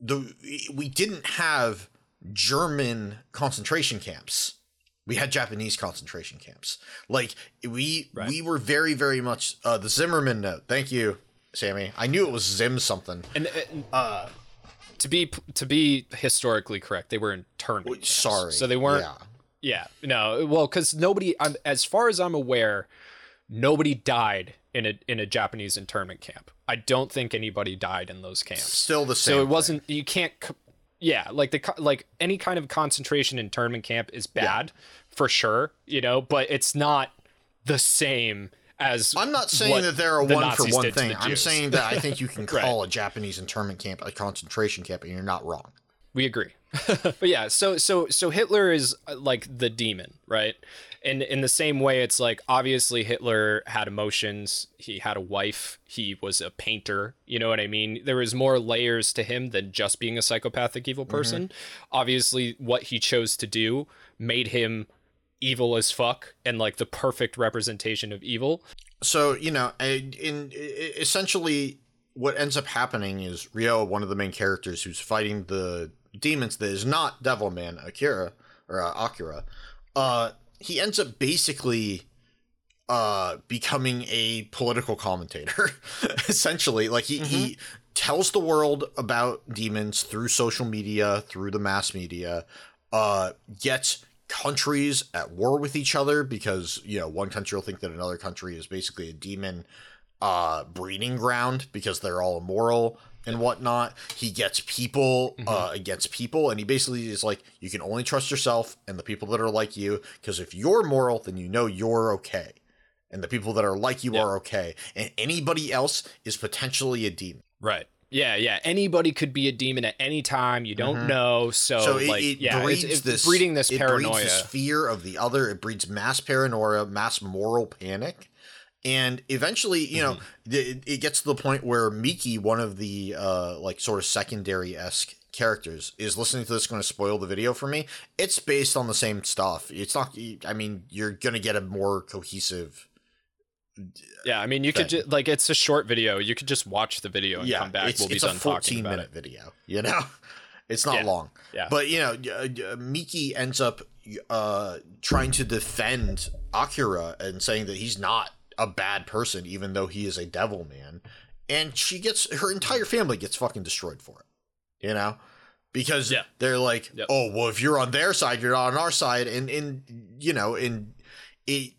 the we didn't have German concentration camps. We had Japanese concentration camps. Like we Right. we were very very much uh, the Zimmerman note. Thank you, Sammy. I knew it was Zim something. and, and Uh, to be to be historically correct they were internment camps. sorry. so they weren't Yeah. yeah no well because nobody I'm, as far as i'm aware nobody died in a in a japanese internment camp i don't think anybody died in those camps Still the same. so it thing. wasn't you can't yeah like the like any kind of concentration internment camp is bad for sure you know but it's not the same as I'm not saying that they're a the one for one thing. I'm saying that I think you can Right. call a Japanese internment camp a concentration camp, and you're not wrong. we agree but yeah so so so hitler is uh, like the demon right and in the same way it's like obviously hitler had emotions. He had a wife. He was a painter. You know what i mean? There was more layers to him than just being a psychopathic evil person. Obviously what he chose to do made him evil as fuck and like the perfect representation of evil. So you know, in, essentially, what ends up happening is Ryo, one of the main characters who's fighting the demons, that is not Devilman Akira or uh, Akira. Uh, he ends up basically uh becoming a political commentator essentially. Like he he tells the world about demons through social media through the mass media uh gets countries at war with each other because you know one country will think that another country is basically a demon uh breeding ground because they're all immoral and whatnot he gets people uh against people and he basically is like you can only trust yourself and the people that are like you because if you're moral then you know you're okay and the people that are like you are okay and anybody else is potentially a demon Right. Yeah, yeah. Anybody could be a demon at any time. You don't know. So, Mm-hmm. So it, like, it yeah, breeds it's, it's this breeding this it paranoia. breeds this fear of the other. It breeds mass paranoia, mass moral panic, and eventually, you know, Mm-hmm. it, it gets to the point where Miki, one of the uh, like sort of secondary esque characters, is listening to this. Going to spoil the video for me. It's based on the same stuff. It's not. I mean, you're going to get a more cohesive. yeah, I mean, you could thing. just like it's a short video. You could just watch the video and yeah, come back. it's, we'll be it's done a talking 14 about minute it. video. You know, it's not Yeah. long. Yeah. But you know, uh, uh, Miki ends up uh, trying to defend Akira and saying that he's not a bad person, even though he is a devil man. And she gets her entire family gets fucking destroyed for it. You know, because Yeah. they're like, Yep. oh well, if you're on their side, you're not on our side, and and you know, and it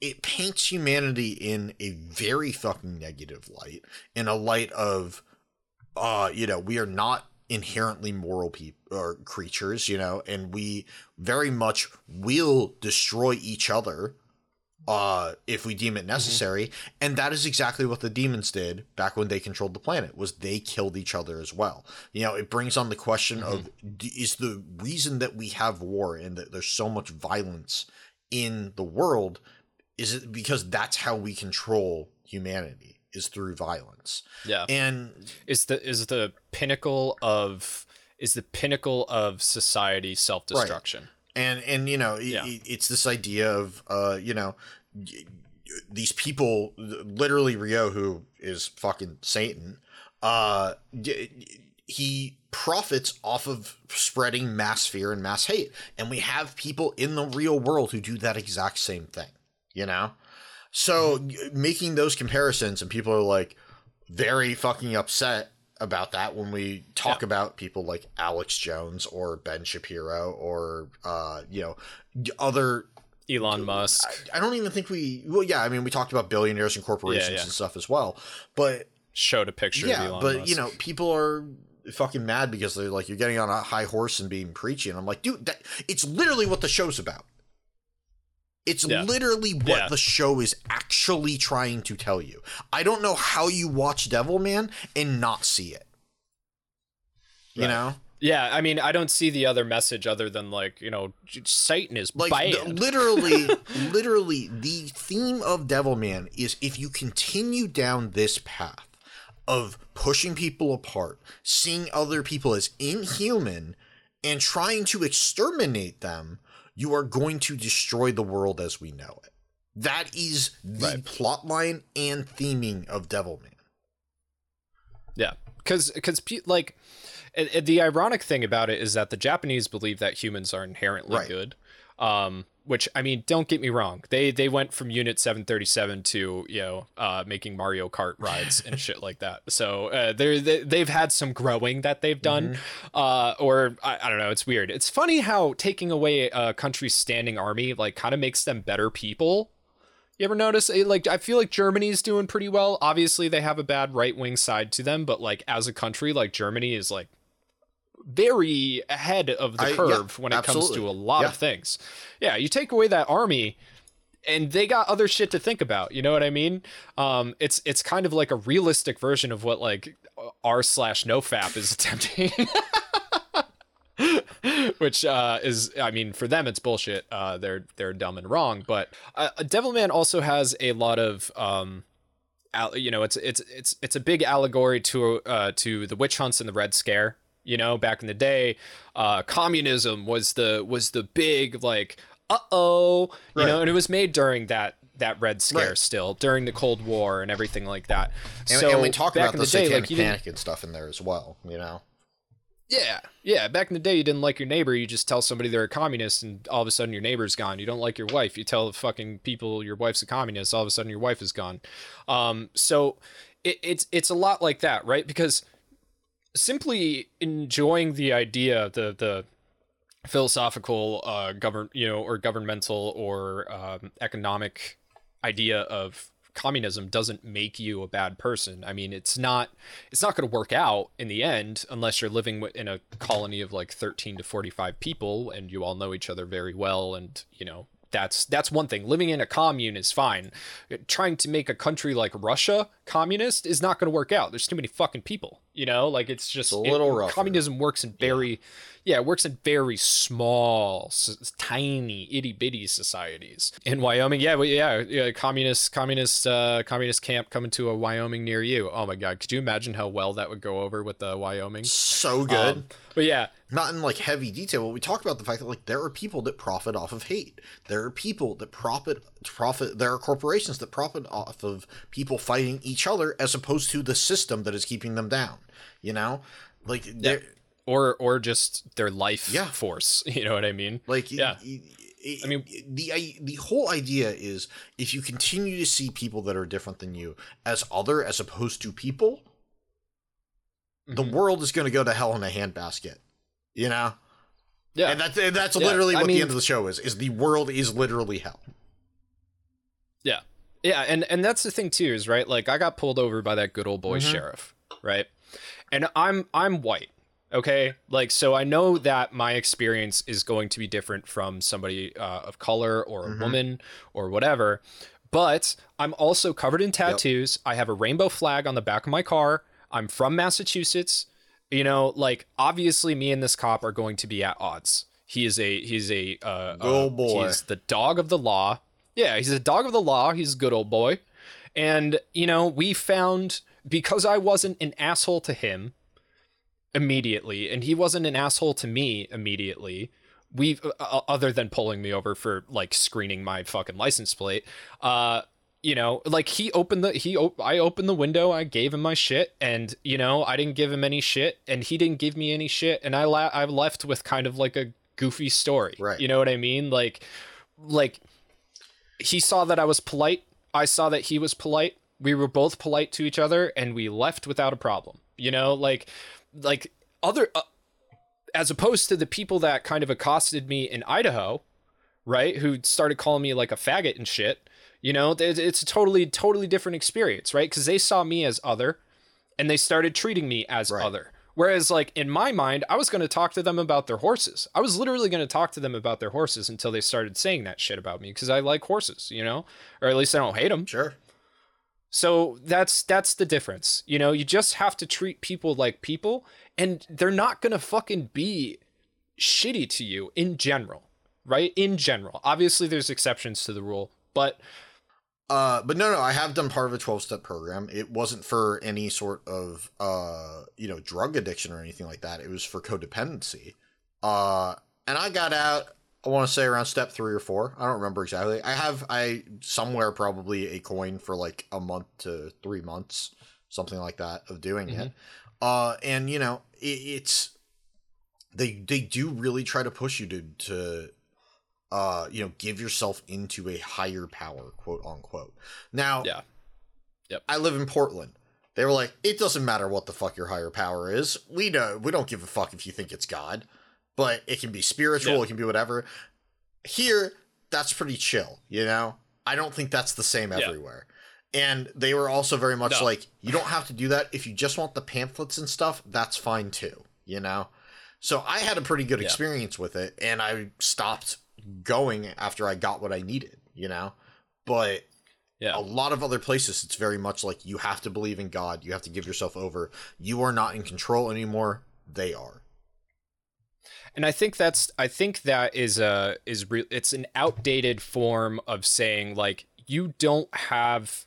it paints humanity in a very fucking negative light, in a light of, uh, you know, we are not inherently moral people or creatures, you know, and we very much will destroy each other uh if we deem it necessary. And that is exactly what the demons did back when they controlled the planet was they killed each other as well. You know it brings on the question of is the reason that we have war and that there's so much violence in the world is it because that's how we control humanity is through violence. Yeah, and is the is the pinnacle of is the pinnacle of society self destruction. And and you know Yeah. i- it's this idea of uh you know these people literally ryo who is fucking satan uh he profits off of spreading mass fear and mass hate. And we have people in the real world who do that exact same thing you know? So y- making those comparisons and people are like very fucking upset about that when we talk about people like Alex Jones or Ben Shapiro or uh you know other Elon Musk. I don't even think we well yeah I mean we talked about billionaires and corporations yeah. and stuff as well but showed a picture yeah of Elon but Musk. you know people are fucking mad because they're like you're getting on a high horse and being preachy and I'm like dude that, it's literally what the show's about it's Yeah. literally what Yeah. the show is actually trying to tell you. I don't know how you watch Devilman and not see it. You Right. know? Yeah, I mean, I don't see the other message other than like you know, Satan is Like the- literally literally the theme of Devilman is if you continue down this path of pushing people apart, seeing other people as inhuman and trying to exterminate them, you are going to destroy the world as we know it. That is the Right. plot line and theming of Devilman. Yeah, because because like it, it- the ironic thing about it is that the Japanese believe that humans are inherently Right. good. Um, which I mean, don't get me wrong. They they went from Unit 737 to you know uh, making Mario Kart rides and shit like that. So uh, they're they, they've had some growing that they've done. Uh, or I, I don't know. It's weird. It's funny how taking away a country's standing army like kind of makes them better people. You ever notice eh, like I feel like Germany's doing pretty well. Obviously they have a bad right-wing side to them, but like as a country like Germany is like very ahead of the I- yeah, curve when it comes to a lot Yeah. of things. Yeah, you take away that army and they got other shit to think about, you know what I mean? Um it's it's kind of like a realistic version of what like r slash nofap is attempting. which uh, is I mean for them it's bullshit. Uh, they're they're dumb and wrong. But uh, Devilman also has a lot of um, al- you know it's it's it's it's a big allegory to uh, to the witch hunts and the Red Scare. You know, back in the day, uh, communism was the was the big like uh oh you Right. know, and it was made during that that Red Scare Right. still during the Cold War and everything like that. And, so and we talk back about in the, the, day, like you panic and stuff in there as well, you know? yeah, yeah. Back in the day, you didn't like your neighbor. You just tell somebody they're a communist, and all of a sudden your neighbor's gone. You don't like your wife. You tell the fucking people your wife's a communist. All of a sudden your wife is gone. Um, so it, it's it's a lot like that, right? Because simply enjoying the idea, the the philosophical, uh, govern you know, or governmental or um, economic idea of communism doesn't make you a bad person. I mean, it's not it's not going to work out in the end unless you're living in a colony of like 13 to 45 people and you all know each other very well and, you know, that's that's one thing. Living in a commune is fine. Trying to make a country like Russia communist is not going to work out. There's too many fucking people, you know? Like it's just a little it, rougher. communism works in very yeah. it works in very small, s- tiny, itty bitty societies. In Wyoming, yeah, well, yeah, yeah, communist communist uh communist camp coming to a Wyoming near you. Oh my god, could you imagine how well that would go over with the Wyoming? So good. Um, but yeah, not in like heavy detail, but we talked about the fact that like there are people that profit off of hate. There are people that profit profit. There are corporations that profit off of people fighting each other, as opposed to the system that is keeping them down. You know, like there, or or just their life Yeah. force. You know what I mean? like Yeah. I mean- the I- the whole idea is if you continue to see people that are different than you as other as opposed to people, the Mhm. world is going to go to hell in a handbasket. You know. Yeah, And that's and that's Yeah, literally I what mean- the end of the show is. Is the world is literally hell. Yeah. Yeah, and and that's the thing too is right like I got pulled over by that good old boy Mhm. sheriff, right? And I'm I'm white. Okay? Like so I know that my experience is going to be different from somebody uh, of color or a Mhm. woman or whatever. But I'm also covered in tattoos. I have a rainbow flag on the back of my car. I'm from Massachusetts. You know, like obviously me and this cop are going to be at odds. He is a he's a uh, Good old uh, boy. He's the dog of the law. Yeah, he's a dog of the law. He's a good old boy. And, you know, we found because I wasn't an asshole to him immediately, and he wasn't an asshole to me immediately, we uh, other than pulling me over for like screening my fucking license plate, uh, you know, like he opened the he op- I opened the window, I gave him my shit, and you know I didn't give him any shit, and he didn't give me any shit, and I la- I left with kind of like a goofy story, Right. You know what I mean? Like, like he saw that I was polite. I saw that he was polite. We were both polite to each other, and we left without a problem. You know, like, like other, uh, as opposed to the people that kind of accosted me in Idaho, right? Who started calling me like a faggot and shit. You know, it's a totally, totally different experience, right? Because they saw me as other, and they started treating me as Right. other. Whereas, like in my mind, I was going to talk to them about their horses. I was literally going to talk to them about their horses until they started saying that shit about me because I like horses, you know, or at least I don't hate them. Sure. So that's that's the difference. You know, you just have to treat people like people, and they're not going to fucking be shitty to you in general, right? In general, obviously, there's exceptions to the rule, but Uh, but no, no, I have done part of a 12 step program. It wasn't for any sort of, uh, you know, drug addiction or anything like that. It was for codependency. Uh, and I got out, I want to say around step three or four. I don't remember exactly. I have, I somewhere probably a coin for like a month to three months, something like that of doing it. Uh, and you know, it, it's, they, they do really try to push you to, to, uh, you know, give yourself into a higher power, quote unquote. Now, yeah, Yep. I live in Portland. They were like, it doesn't matter what the fuck your higher power is. We know we don't give a fuck if you think it's God, but it can be spiritual, Yeah. it can be whatever. Here, that's pretty chill, you know? I don't think that's the same Yeah. everywhere. And they were also very much No. like, you don't have to do that. If you just want the pamphlets and stuff, that's fine too, you know? So I had a pretty good Yeah. experience with it, and I stopped going after I got what I needed, you know? But yeah. a lot of other places it's very much like you have to believe in god you have to give yourself over you are not in control anymore they are and I think that's I think that is a is re- it's an outdated form of saying like you don't have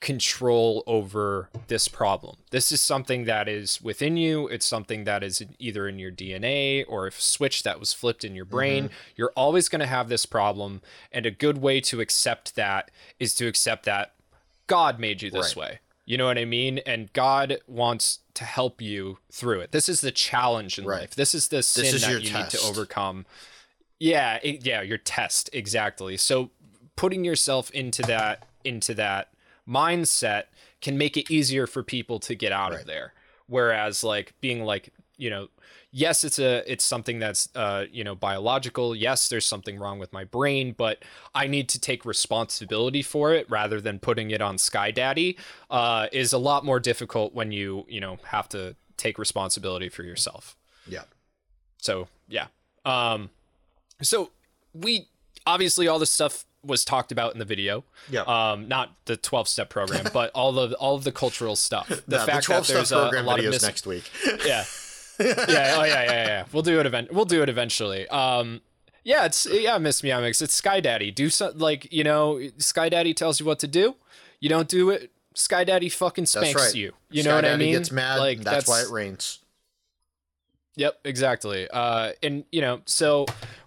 control over this problem. This is something that is within you. It's something that is either in your DNA or a switch that was flipped in your brain. Mm-hmm. You're always going to have this problem and a good way to accept that is to accept that God made you this Right. way. You know what I mean? And God wants to help you through it. This is the challenge in Right. life. This is the sin is that you need to overcome. Yeah, it, yeah, your test exactly. So putting yourself into that into that mindset can make it easier for people to get out Right. of there. Whereas like being like, you know, yes, it's a it's something that's uh, you know, biological. Yes, there's something wrong with my brain, but I need to take responsibility for it rather than putting it on Sky Daddy uh, is a lot more difficult when you, you know, have to take responsibility for yourself. yeah So yeah. Um so we obviously all this stuff was talked about in the video. Yeah. Um, not the twelve step program, but all of all of the cultural stuff. The Yeah, fact the 12 that there's a, a program lot of mis- next week. yeah. yeah. Oh yeah, yeah, yeah. We'll do it event. We'll do it eventually. Um. Yeah, it's yeah, Miss Meowmix. It's Sky Daddy. Do some like you know, Sky Daddy tells you what to do. You don't do it. Sky Daddy fucking spanks right. you. You Sky know what I Daddy mean? gets mad. Like that's, why it rains. Yep, exactly. Uh, and you know, so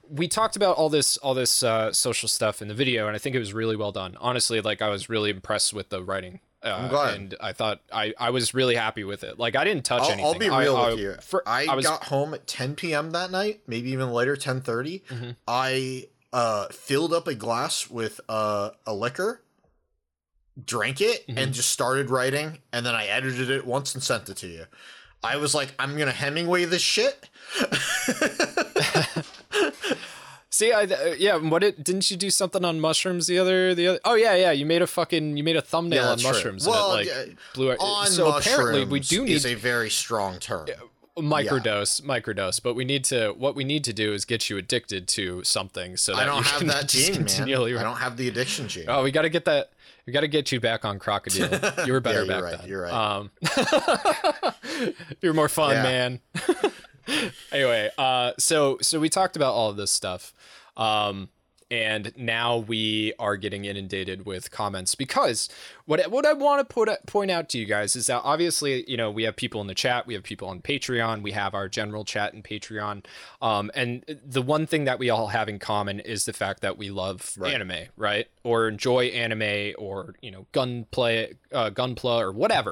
we talked about all this all this uh, social stuff in the video, and I think it was really well done. Honestly, like I was really impressed with the writing. Uh, I'm glad. and I thought I, I was really happy with it. Like I didn't touch I'll, anything. I'll be real I, with you. for- I, I was got home at 10 p.m. that night, maybe even later, 10:30. Mhm. I uh, filled up a glass with uh, a liquor, drank it, Mm-hmm. and just started writing. And then I edited it once and sent it to you. I was like, I'm gonna Hemingway this shit. see. I uh, yeah. What it didn't you do something on mushrooms the other the other? Oh yeah, yeah. You made a fucking you made a thumbnail Yeah, on true. mushrooms. Well, and it, like yeah, blew it. On so apparently we do need is a very strong term. microdose microdose but we need to what we need to do is get you addicted to something so that I don't have that gene, man. I don't have the addiction gene. oh we got to get that we got to get you back on crocodile you were better Yeah, you're back right, then you're right. um you're more fun man anyway uh so so we talked about all of this stuff um and now we are getting inundated with comments because what what I want to put point out to you guys is that obviously you know we have people in the chat, we have people on Patreon, we have our general chat in Patreon, um, and the one thing that we all have in common is the fact that we love Right. anime, right? Or enjoy anime, or you know gunplay, uh, gunpla, or whatever,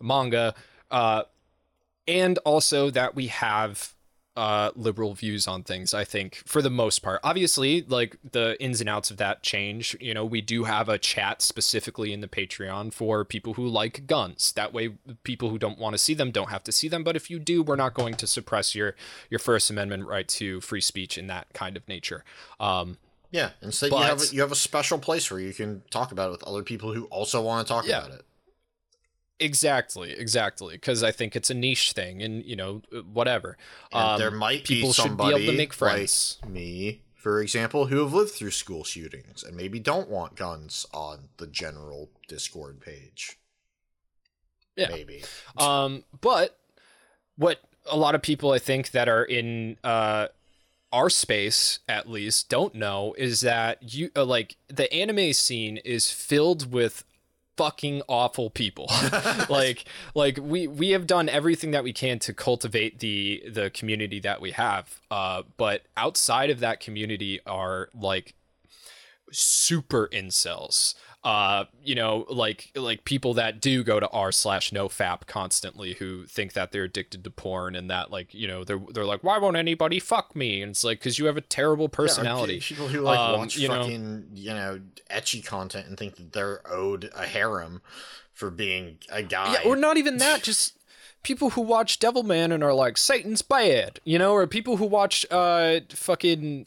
manga, uh, and also that we have uh liberal views on things i think for the most part obviously like the ins and outs of that change you know we do have a chat specifically in the patreon for people who like guns that way people who don't want to see them don't have to see them but if you do we're not going to suppress your your first amendment right to free speech in that kind of nature um Yeah, instead you have you have a special place where you can talk about it with other people who also want to talk Yeah. about it. Exactly exactly because i think it's a niche thing and you know whatever And um there might be people should be somebody able to make friends like me, for example, who have lived through school shootings and maybe don't want guns on the general Discord page. Yeah. Maybe. Um, but what a lot of people I think that are in uh our space at least don't know is that you uh, like the anime scene is filled with fucking awful people. Like like we we have done everything that we can to cultivate the the community that we have uh but outside of that community are like super incels uh you know like like people that do go to r slash no fap constantly who think that they're addicted to porn and that like you know they're they're like why won't anybody fuck me and it's like because you have a terrible personality pe- people who like Um, watch you know- fucking you know ecchi content and think that they're owed a harem for being a guy. yeah or not even that just people who watch devilman and are like satan's bad you know or people who watch uh fucking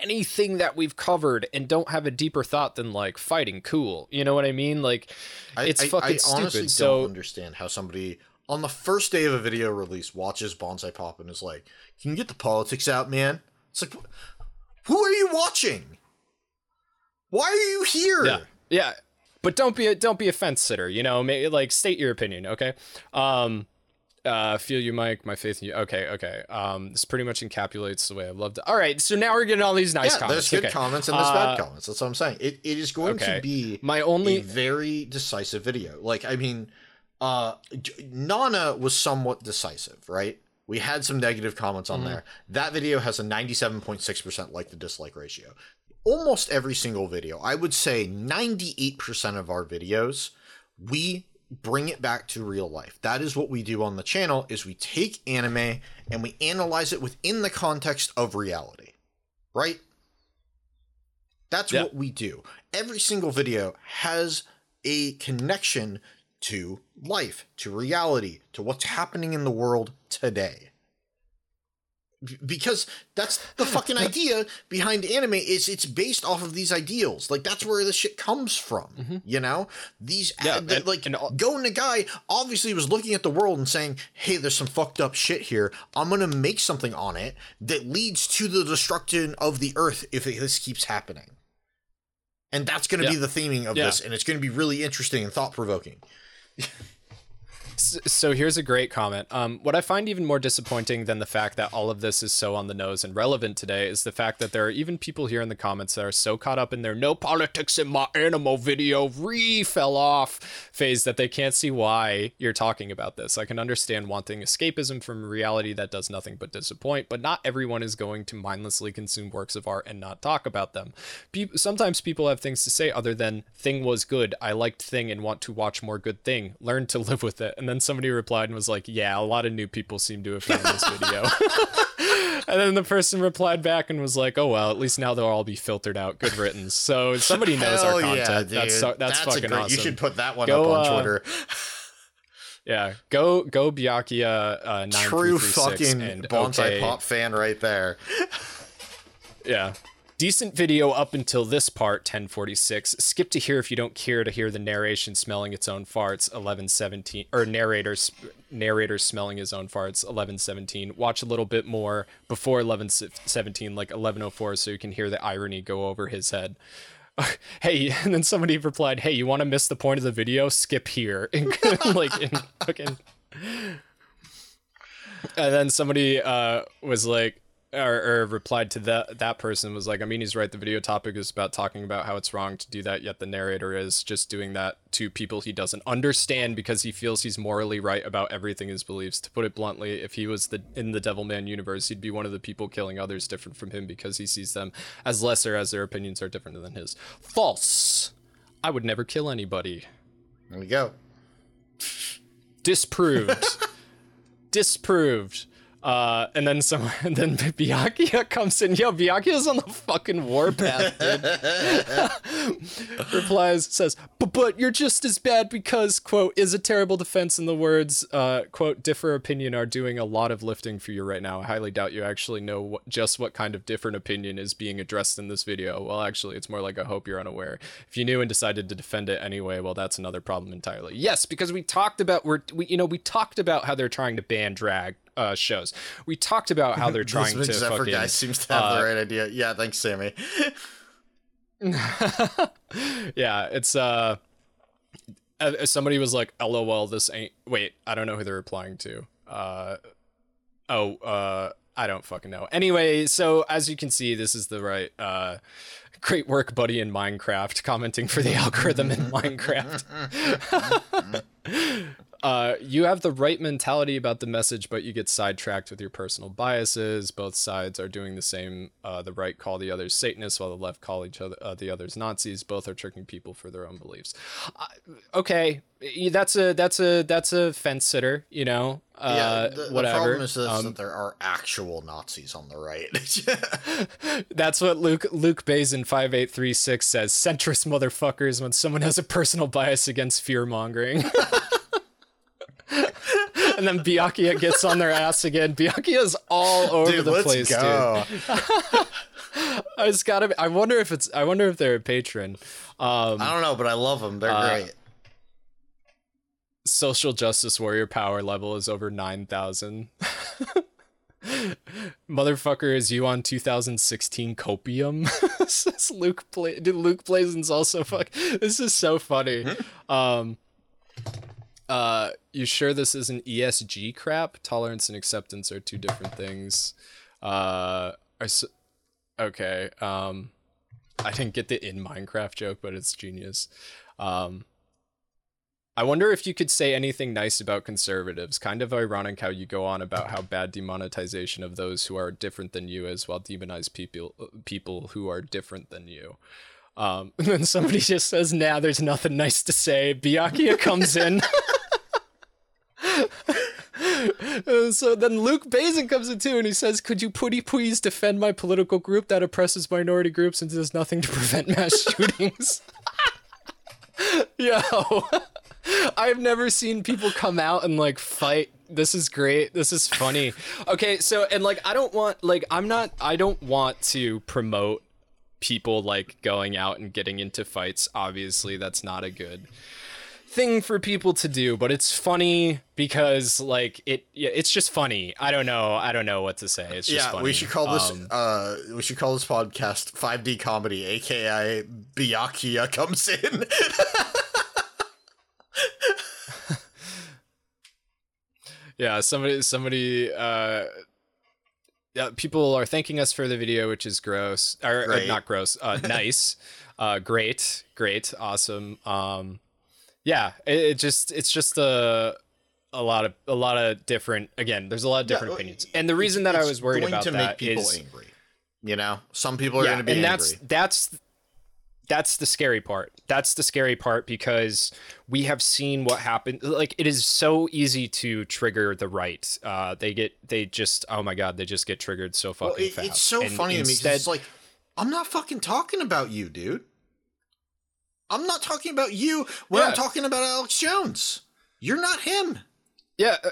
anything that we've covered and don't have a deeper thought than like fighting cool you know what i mean like it's I- fucking I stupid honestly so don't understand how somebody on the first day of a video release watches Bonsai Pop and is like, "Can you get the politics out, man?" It's like, who are you watching? Why are you here? Yeah, yeah, but don't be a don't be a fence sitter. You know, may, like state your opinion. Okay. Um, uh, feel you, Mike. My faith in you. Okay, okay. Um, this pretty much encapsulates the way I loved it. All right, so now we're getting all these nice yeah, comments. there's good okay. comments and there's bad Uh, comments. That's what I'm saying. It, it is going okay. to be My a only very decisive video. Like, I mean, uh, Nana was somewhat decisive, right? We had some negative comments on Mhm. there. That video has a 97.6% like to dislike ratio. Almost every single video, I would say 98% of our videos, we bring it back to real life. That is what we do on the channel is we take anime and we analyze it within the context of reality. Right? That's Yeah. what we do. Every single video has a connection to life, to reality, to what's happening in the world today. Because that's the fucking idea behind anime is it's based off of these ideals. Like that's where the shit comes from. Mhm. You know? These Yeah, th- and- like and all- Go Nagai obviously was looking at the world and saying, "Hey, there's some fucked up shit here. I'm gonna make something on it that leads to the destruction of the earth if it- this keeps happening." and that's going to Yeah. be the theming of Yeah. this, and it's going to be really interesting and thought provoking. S- So here's a great comment. Um, what I find even more disappointing than the fact that all of this is so on the nose and relevant today is the fact that there are even people here in the comments that are so caught up in their no politics in my animal video re fell off phase that they can't see why you're talking about this. I can understand wanting escapism from reality that does nothing but disappoint, but not everyone is going to mindlessly consume works of art and not talk about them. Peop sometimes people have things to say other than "thing was good," "I liked thing and want to watch more good thing." Learn to live with it. And then somebody replied and was like, "Yeah, a lot of new people seem to have found this video." and then the person replied back and was like, "Oh well, at least now they'll all be filtered out. Good riddance." So somebody knows Hell our yeah, content. dude. that's so, that's, a fucking great. awesome. You should put that one Go, up on uh, Twitter. yeah, go go Byakuya uh, True fucking and bonsai okay, pop fan right there. Yeah. Decent video up until this part, 1046. Skip to here if you don't care to hear the narration smelling its own farts, 1117, or narrators narrator smelling his own farts, 1117. Watch a little bit more before 1117, like 1104, so you can hear the irony go over his head. Hey, and then somebody replied, "Hey, you want to miss the point of the video? Skip here." like in fucking. And then somebody uh, was like, or, or replied to that that person was like, I mean, he's right. The video topic is about talking about how it's wrong to do that, yet the narrator is just doing that to people he doesn't understand because he feels he's morally right about everything his beliefs. To put it bluntly, if he was the in the Devilman universe, he'd be one of the people killing others different from him because he sees them as lesser as their opinions are different than his. False. I would never kill anybody. There we go. disproved disproved uh and then some and then Byakuya comes in. Yo Byakuya's on the fucking warpath dude. Replies says but but you're just as bad because quote is a terrible defense in the words uh quote differ opinion are doing a lot of lifting for you right now. I highly doubt you actually know what, just what kind of different opinion is being addressed in this video. Well actually it's more like i hope you're unaware. If you knew and decided to defend it anyway well that's another problem entirely. Yes because we talked about we're we you know we talked about how they're trying to ban drag uh, shows. We talked about how they're trying this to Zephyr fucking guy seems to have uh, the right idea. Yeah, thanks, Sammy. yeah, it's uh, uh, somebody was like, "LOL, this ain't." Wait, I don't know who they're replying to. Uh, oh, uh, I don't fucking know. Anyway, so as you can see, this is the right. Uh, great work, buddy, in Minecraft. Commenting for the algorithm in Minecraft. Uh, you have the right mentality about the message, but you get sidetracked with your personal biases. Both sides are doing the same. Uh, the right call the others Satanists, while the left call each other uh, the others Nazis. Both are tricking people for their own beliefs. Uh, okay, that's a that's a that's a fence sitter. You know, uh, yeah, the, the problem is this, Um, that there are actual Nazis on the right. That's what Luke Luke Bazin five eight three six says. Centrist motherfuckers when someone has a personal bias against fear mongering. and then Byakuya gets on their ass again. Byakuya's all over dude, the let's place, go. dude. I just gotta. I wonder if it's. I wonder if they're a patron. Um, I don't know, but I love them. They're Uh, great. social justice warrior power level is over 9000 motherfucker is you on 2016 copium says luke play dude luke blazon's also fuck this is so funny um uh you sure this isn't esg crap tolerance and acceptance are two different things uh okay um i didn't get the in minecraft joke but it's genius um I wonder if you could say anything nice about conservatives. Kind of ironic how you go on about how bad demonetization of those who are different than you is, while demonize people people who are different than you. Um, and then somebody just says, "Nah, there's nothing nice to say." Byakuya comes in. So then Luke Bazin comes in too, and he says, "Could you putty please defend my political group that oppresses minority groups and does nothing to prevent mass shootings?" Yo, I've never seen people come out and like fight. This is great. This is funny. Okay, so and like I don't want like I'm not I don't want to promote people like going out and getting into fights. Obviously, that's not a good thing for people to do, but it's funny because like it yeah, it's just funny. I don't know. I don't know what to say. It's just yeah, funny. we should call this Um, uh we should call this podcast 5D comedy, aka Byakuya comes in. yeah, somebody somebody uh yeah, people are thanking us for the video, which is gross. Or, or not gross. Uh nice. uh great. Great. Awesome. Um yeah, it, it just it's just a a lot of a lot of different again, there's a lot of different well, opinions. And the reason that I was worried going about to that make people is angry. You know, some people are yeah, going to be and angry. that's that's that's the scary part. That's the scary part because we have seen what happened. Like it is so easy to trigger the right. Uh, they get they just oh my god they just get triggered so fucking Well, it- fast. it's so And funny to me instead- it's like I'm not fucking talking about you, dude. I'm not talking about you when I'm talking about Alex Jones. You're not him. yeah, uh,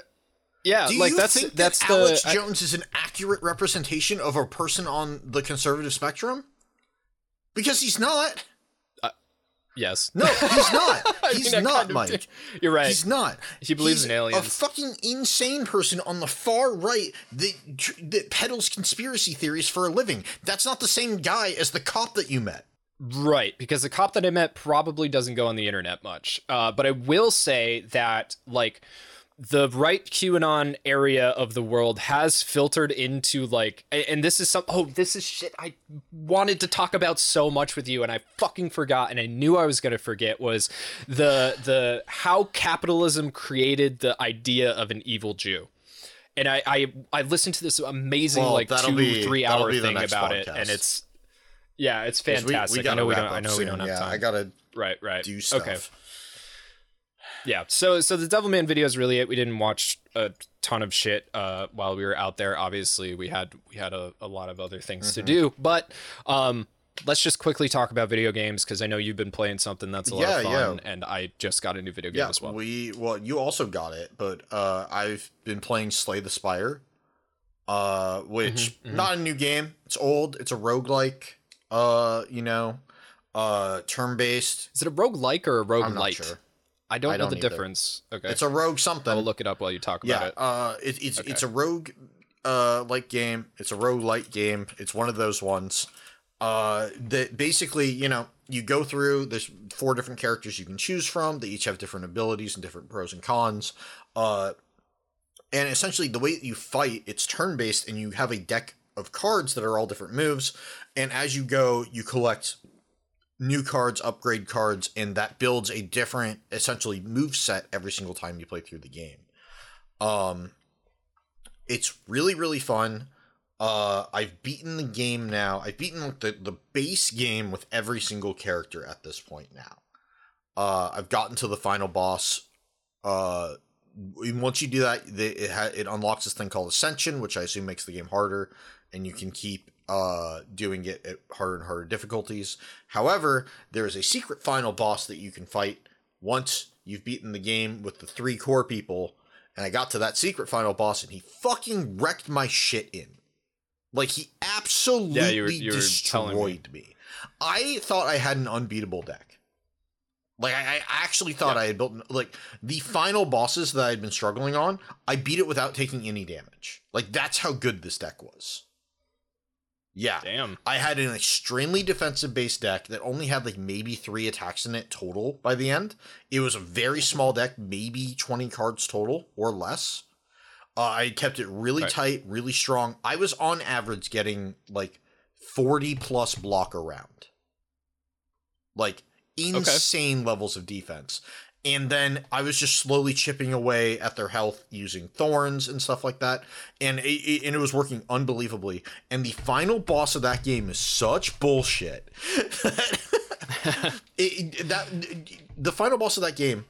yeah. Do like that's that's that the Alex I- Jones is an accurate representation of a person on the conservative spectrum? Because he's not. yes. No, he's not. I He's mean, not, Mike. did. You're right. He's not. He believes He's in aliens. A fucking insane person on the far right that that peddles conspiracy theories for a living. That's not the same guy as the cop that you met. Right, because the cop that I met probably doesn't go on the internet much. Uh, but I will say that, like, the right QAnon area of the world has filtered into, like, and this is some, oh, this is shit I wanted to talk about so much with you, and I fucking forgot, and I knew I was going to forget, was the, the, how capitalism created the idea of an evil Jew. And I, I, I listened to this amazing, Well, like, two, be- three hour thing about it, and it's, yeah, it's fantastic. We, I gotta know we don't. I know we don't have yeah, time. I gotta right, right. do stuff. Okay. Yeah. So, so the Devilman video is really it. We didn't watch a ton of shit uh, while we were out there. Obviously, we had we had a, a lot of other things Mm-hmm. to do. But um, let's just quickly talk about video games because I know you've been playing something that's a lot of fun, yeah. and I just got a new video game Yeah, as well. we well, you also got it, but uh, I've been playing Slay the Spire, uh, which Mhm, mhm. not a new game. It's old. It's a roguelike. Uh, you know, uh, turn based. Is it a rogue like or a rogue I'm not light? sure. I don't I know don't the either. difference. Okay. It's a rogue something. I'll look it up while you talk about yeah, it. uh, it, it's Okay. it's a rogue uh like game. It's a rogue light game. It's one of those ones. Uh, that basically, you know, you go through. There's four different characters you can choose from. They each have different abilities and different pros and cons. Uh, and essentially, the way that you fight, it's turn based, and you have a deck of cards that are all different moves. And as you go, you collect new cards, upgrade cards, and that builds a different, essentially, move set every single time you play through the game. Um, it's really really fun. Uh, I've beaten the game now. I've beaten the the base game with every single character at this point now. Uh, I've gotten to the final boss. Uh, once you do that, it ha- it unlocks this thing called Ascension, which I assume makes the game harder, and you can keep uh doing it at harder and harder difficulties. However, there is a secret final boss that you can fight once you've beaten the game with the three core people. And I got to that secret final boss, and he fucking wrecked my shit in. Like he absolutely you were- you were telling me. destroyed me. I thought I had an unbeatable deck. Like I, I actually thought Yeah. I had built like the final bosses that I had been struggling on. I beat it without taking any damage. Like that's how good this deck was. Yeah, Damn. I had an extremely defensive base deck that only had like maybe three attacks in it total by the end. It was a very small deck, maybe 20 cards total or less. Uh, I kept it really Right. tight, really strong. I was on average getting like 40 plus block around. Like insane levels of defense. And then I was just slowly chipping away at their health using thorns and stuff like that. And it, it- and it was working unbelievably. And the final boss of that game is such bullshit. it, it- that the final boss of that game,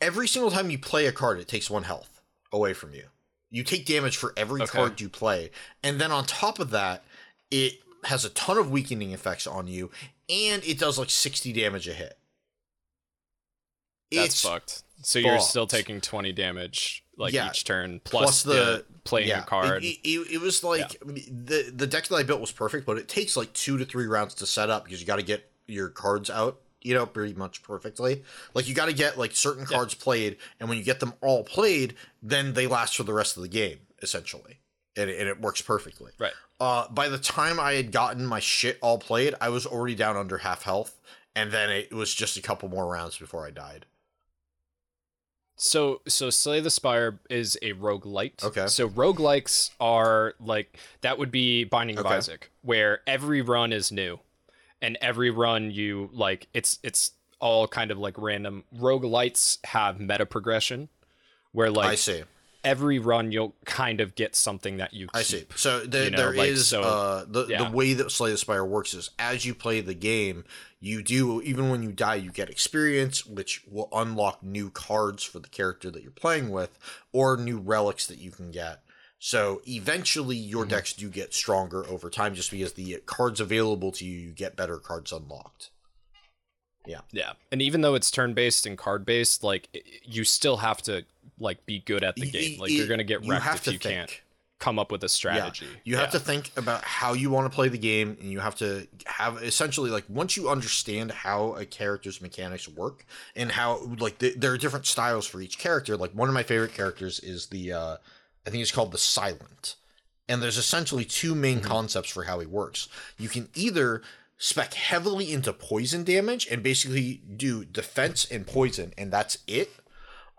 every single time you play a card, it takes one health away from you. You take damage for every Okay. card you play. And then on top of that, it has a ton of weakening effects on you, and it does like 60 damage a hit. That's It's fucked. So you're still taking 20 damage like Yeah. each turn Plus plus, the- the, playing yeah, a card. It, it, it was like the the deck that I built was perfect, but it takes like two to three rounds to set up because you got to get your cards out you know, pretty much perfectly. Like you got to get like certain cards yeah. played, and when you get them all played, then they last for the rest of the game, essentially, and, and it works perfectly. Right. Uh, by the time I had gotten my shit all played, I was already down under half health, and then it was just a couple more rounds before I died. So so Slay the Spire is a roguelite. Okay. So rogue roguelikes are like that would be Binding of okay. Isaac, where every run is new. And every run you like it's it's all kind of like random. Roguelites have meta progression where like I see every run you'll kind of get something that you keep, I see. So there, you know, there like, is, so, uh, the yeah. the way that Slay the Spire works is as you play the game, you do even when you die, you get experience, which will unlock new cards for the character that you're playing with, or new relics that you can get. So eventually, your mm-hmm. decks do get stronger over time, just because the cards available to you, you get better cards unlocked. Yeah. Yeah. And even though it's turn based and card based, like you still have to like be good at the game. Like you're gonna get wrecked if you think. can't come up with a strategy. Yeah. You yeah. have to think about how you want to play the game and you have to have essentially like once you understand how a character's mechanics work and how like the, there are different styles for each character. Like one of my favorite characters is the uh I think it's called the Silent. And there's essentially two main mm-hmm. concepts for how he works. You can either spec heavily into poison damage and basically do defense and poison and that's it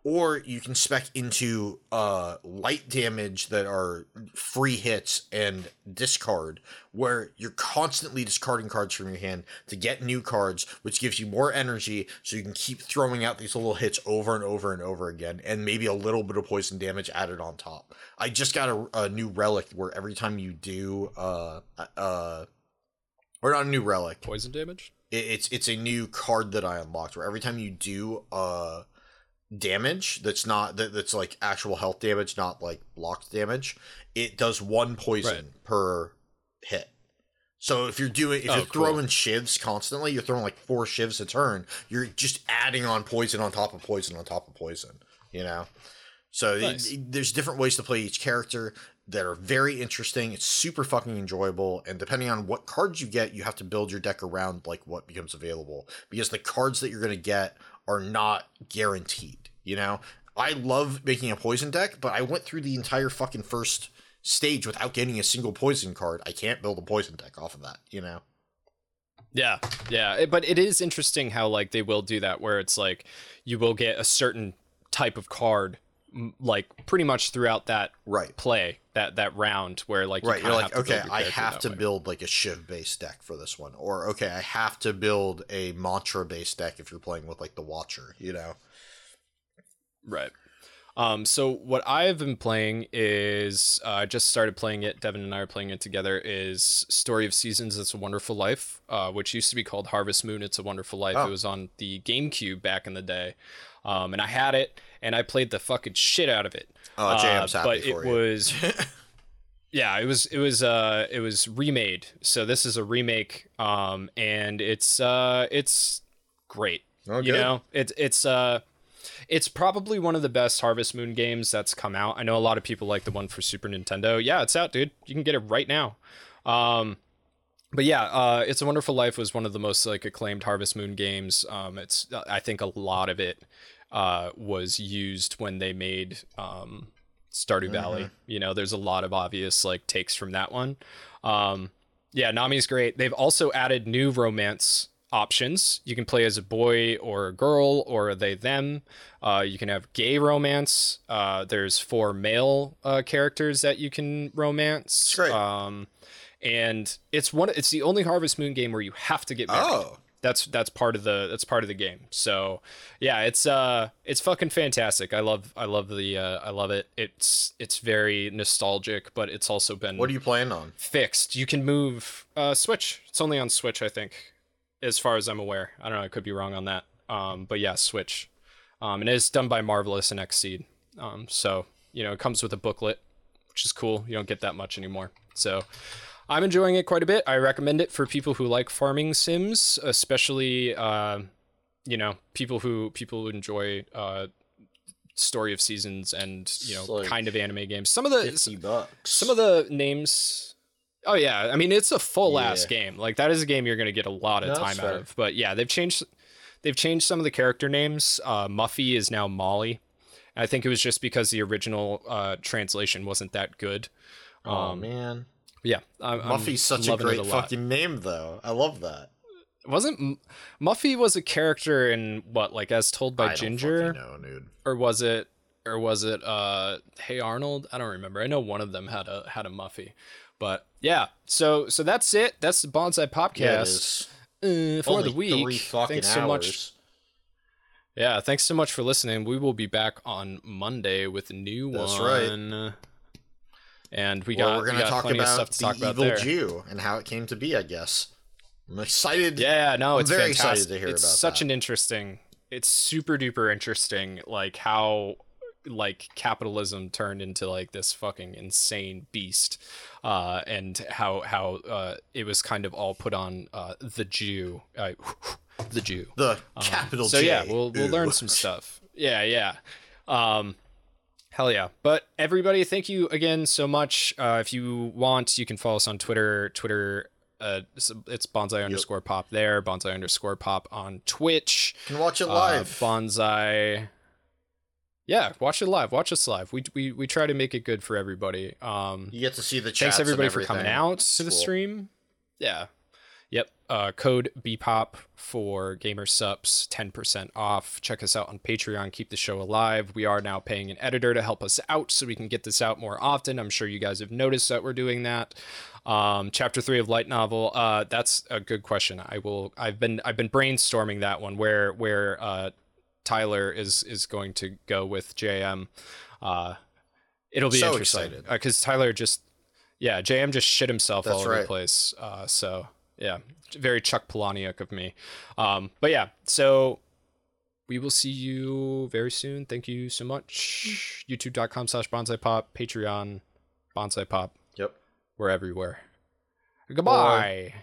or you can spec into uh light damage that are free hits and discard where you're constantly discarding cards from your hand to get new cards which gives you more energy so you can keep throwing out these little hits over and over and over again and maybe a little bit of poison damage added on top i just got a, a new relic where every time you do uh uh or not a new relic. Poison damage. It, it's it's a new card that I unlocked where every time you do uh damage that's not that, that's like actual health damage, not like blocked damage, it does one poison right. per hit. So if you're doing if oh, you're throwing cool. shivs constantly, you're throwing like four shivs a turn, you're just adding on poison on top of poison on top of poison, you know? So nice. it, it, there's different ways to play each character that are very interesting. It's super fucking enjoyable, and depending on what cards you get, you have to build your deck around like what becomes available because the cards that you're gonna get are not guaranteed. You know, I love making a poison deck, but I went through the entire fucking first stage without getting a single poison card. I can't build a poison deck off of that. You know. Yeah, yeah, but it is interesting how like they will do that, where it's like you will get a certain type of card like pretty much throughout that right play that that round where like you right you're like okay i have to way. build like a shiv based deck for this one or okay i have to build a mantra based deck if you're playing with like the watcher you know right um, so what I've been playing is uh, I just started playing it. Devin and I are playing it together. Is Story of Seasons. It's a Wonderful Life, uh, which used to be called Harvest Moon. It's a Wonderful Life. Oh. It was on the GameCube back in the day, um, and I had it and I played the fucking shit out of it. Oh, JM's uh, happy but it you. was. yeah, it was it was uh it was remade. So this is a remake, um, and it's uh it's great. Oh, you know, it's it's uh it's probably one of the best Harvest Moon games that's come out. I know a lot of people like the one for Super Nintendo. Yeah, it's out, dude. You can get it right now. Um, but yeah, uh, It's a Wonderful Life was one of the most like acclaimed Harvest Moon games. Um, it's I think a lot of it uh, was used when they made um, Stardew mm-hmm. Valley. You know, there's a lot of obvious like takes from that one. Um, yeah, Nami's great. They've also added new romance options. You can play as a boy or a girl or they them. Uh, you can have gay romance. Uh, there's four male uh, characters that you can romance. Great. Um, and it's one. It's the only Harvest Moon game where you have to get married. Oh that's that's part of the that's part of the game. So yeah, it's uh it's fucking fantastic. I love I love the uh, I love it. It's it's very nostalgic, but it's also been What are you playing on? Fixed. You can move uh Switch. It's only on Switch, I think, as far as I'm aware. I don't know, I could be wrong on that. Um but yeah, Switch. Um and it's done by Marvelous and Xseed. Um so, you know, it comes with a booklet, which is cool. You don't get that much anymore. So I'm enjoying it quite a bit. I recommend it for people who like farming sims, especially uh, you know people who people who enjoy uh, story of seasons and you know like kind of anime games. Some of the some of the names. Oh yeah, I mean it's a full yeah. ass game. Like that is a game you're gonna get a lot of time out of. But yeah, they've changed they've changed some of the character names. Uh, Muffy is now Molly. I think it was just because the original uh, translation wasn't that good. Um, oh man. Yeah, I'm, Muffy's such a great a fucking name, though. I love that. Wasn't Muffy was a character in what, like as told by I Ginger? No, dude. Or was it? Or was it? Uh, Hey Arnold? I don't remember. I know one of them had a had a Muffy, but yeah. So so that's it. That's the Bonsai Popcast yeah, uh, for the week. Thanks so much. Yeah, thanks so much for listening. We will be back on Monday with a new That's one. right. And we well, got we're going to talk about stuff to the talk about evil there. Jew and how it came to be. I guess I'm excited. Yeah, no, it's very fantastic. excited to hear it's about such that. an interesting. It's super duper interesting, like how like capitalism turned into like this fucking insane beast, uh, and how how uh, it was kind of all put on uh, the Jew, uh, the Jew, the capital. Um, so J. yeah, we'll we'll learn some stuff. Yeah, yeah. Um, hell yeah! But everybody, thank you again so much. Uh, if you want, you can follow us on Twitter. Twitter. Uh, it's, it's bonsai underscore pop there. Bonsai underscore pop on Twitch. You can watch it Uh, live. bonsai. Yeah, watch it live. Watch us live. We, we we try to make it good for everybody. Um, you get to see the chats thanks everybody for coming out to the stream. Yeah. Yep. Uh, code BPOP for GamerSupps, 10% off. Check us out on Patreon. Keep the show alive. We are now paying an editor to help us out so we can get this out more often. I'm sure you guys have noticed that we're doing that. Um, chapter three of light novel. Uh, that's a good question. I will. I've been. I've been brainstorming that one. Where where uh, Tyler is is going to go with JM. Uh, it'll be So interesting because Tyler just yeah JM just shit himself That's all over the place. Uh, so yeah, very Chuck Palahniuk of me. Um, but yeah, so we will see you very soon. Thank you so much. YouTube.com slash bonsai pop, Patreon, bonsai pop. Yep. We're everywhere. Goodbye.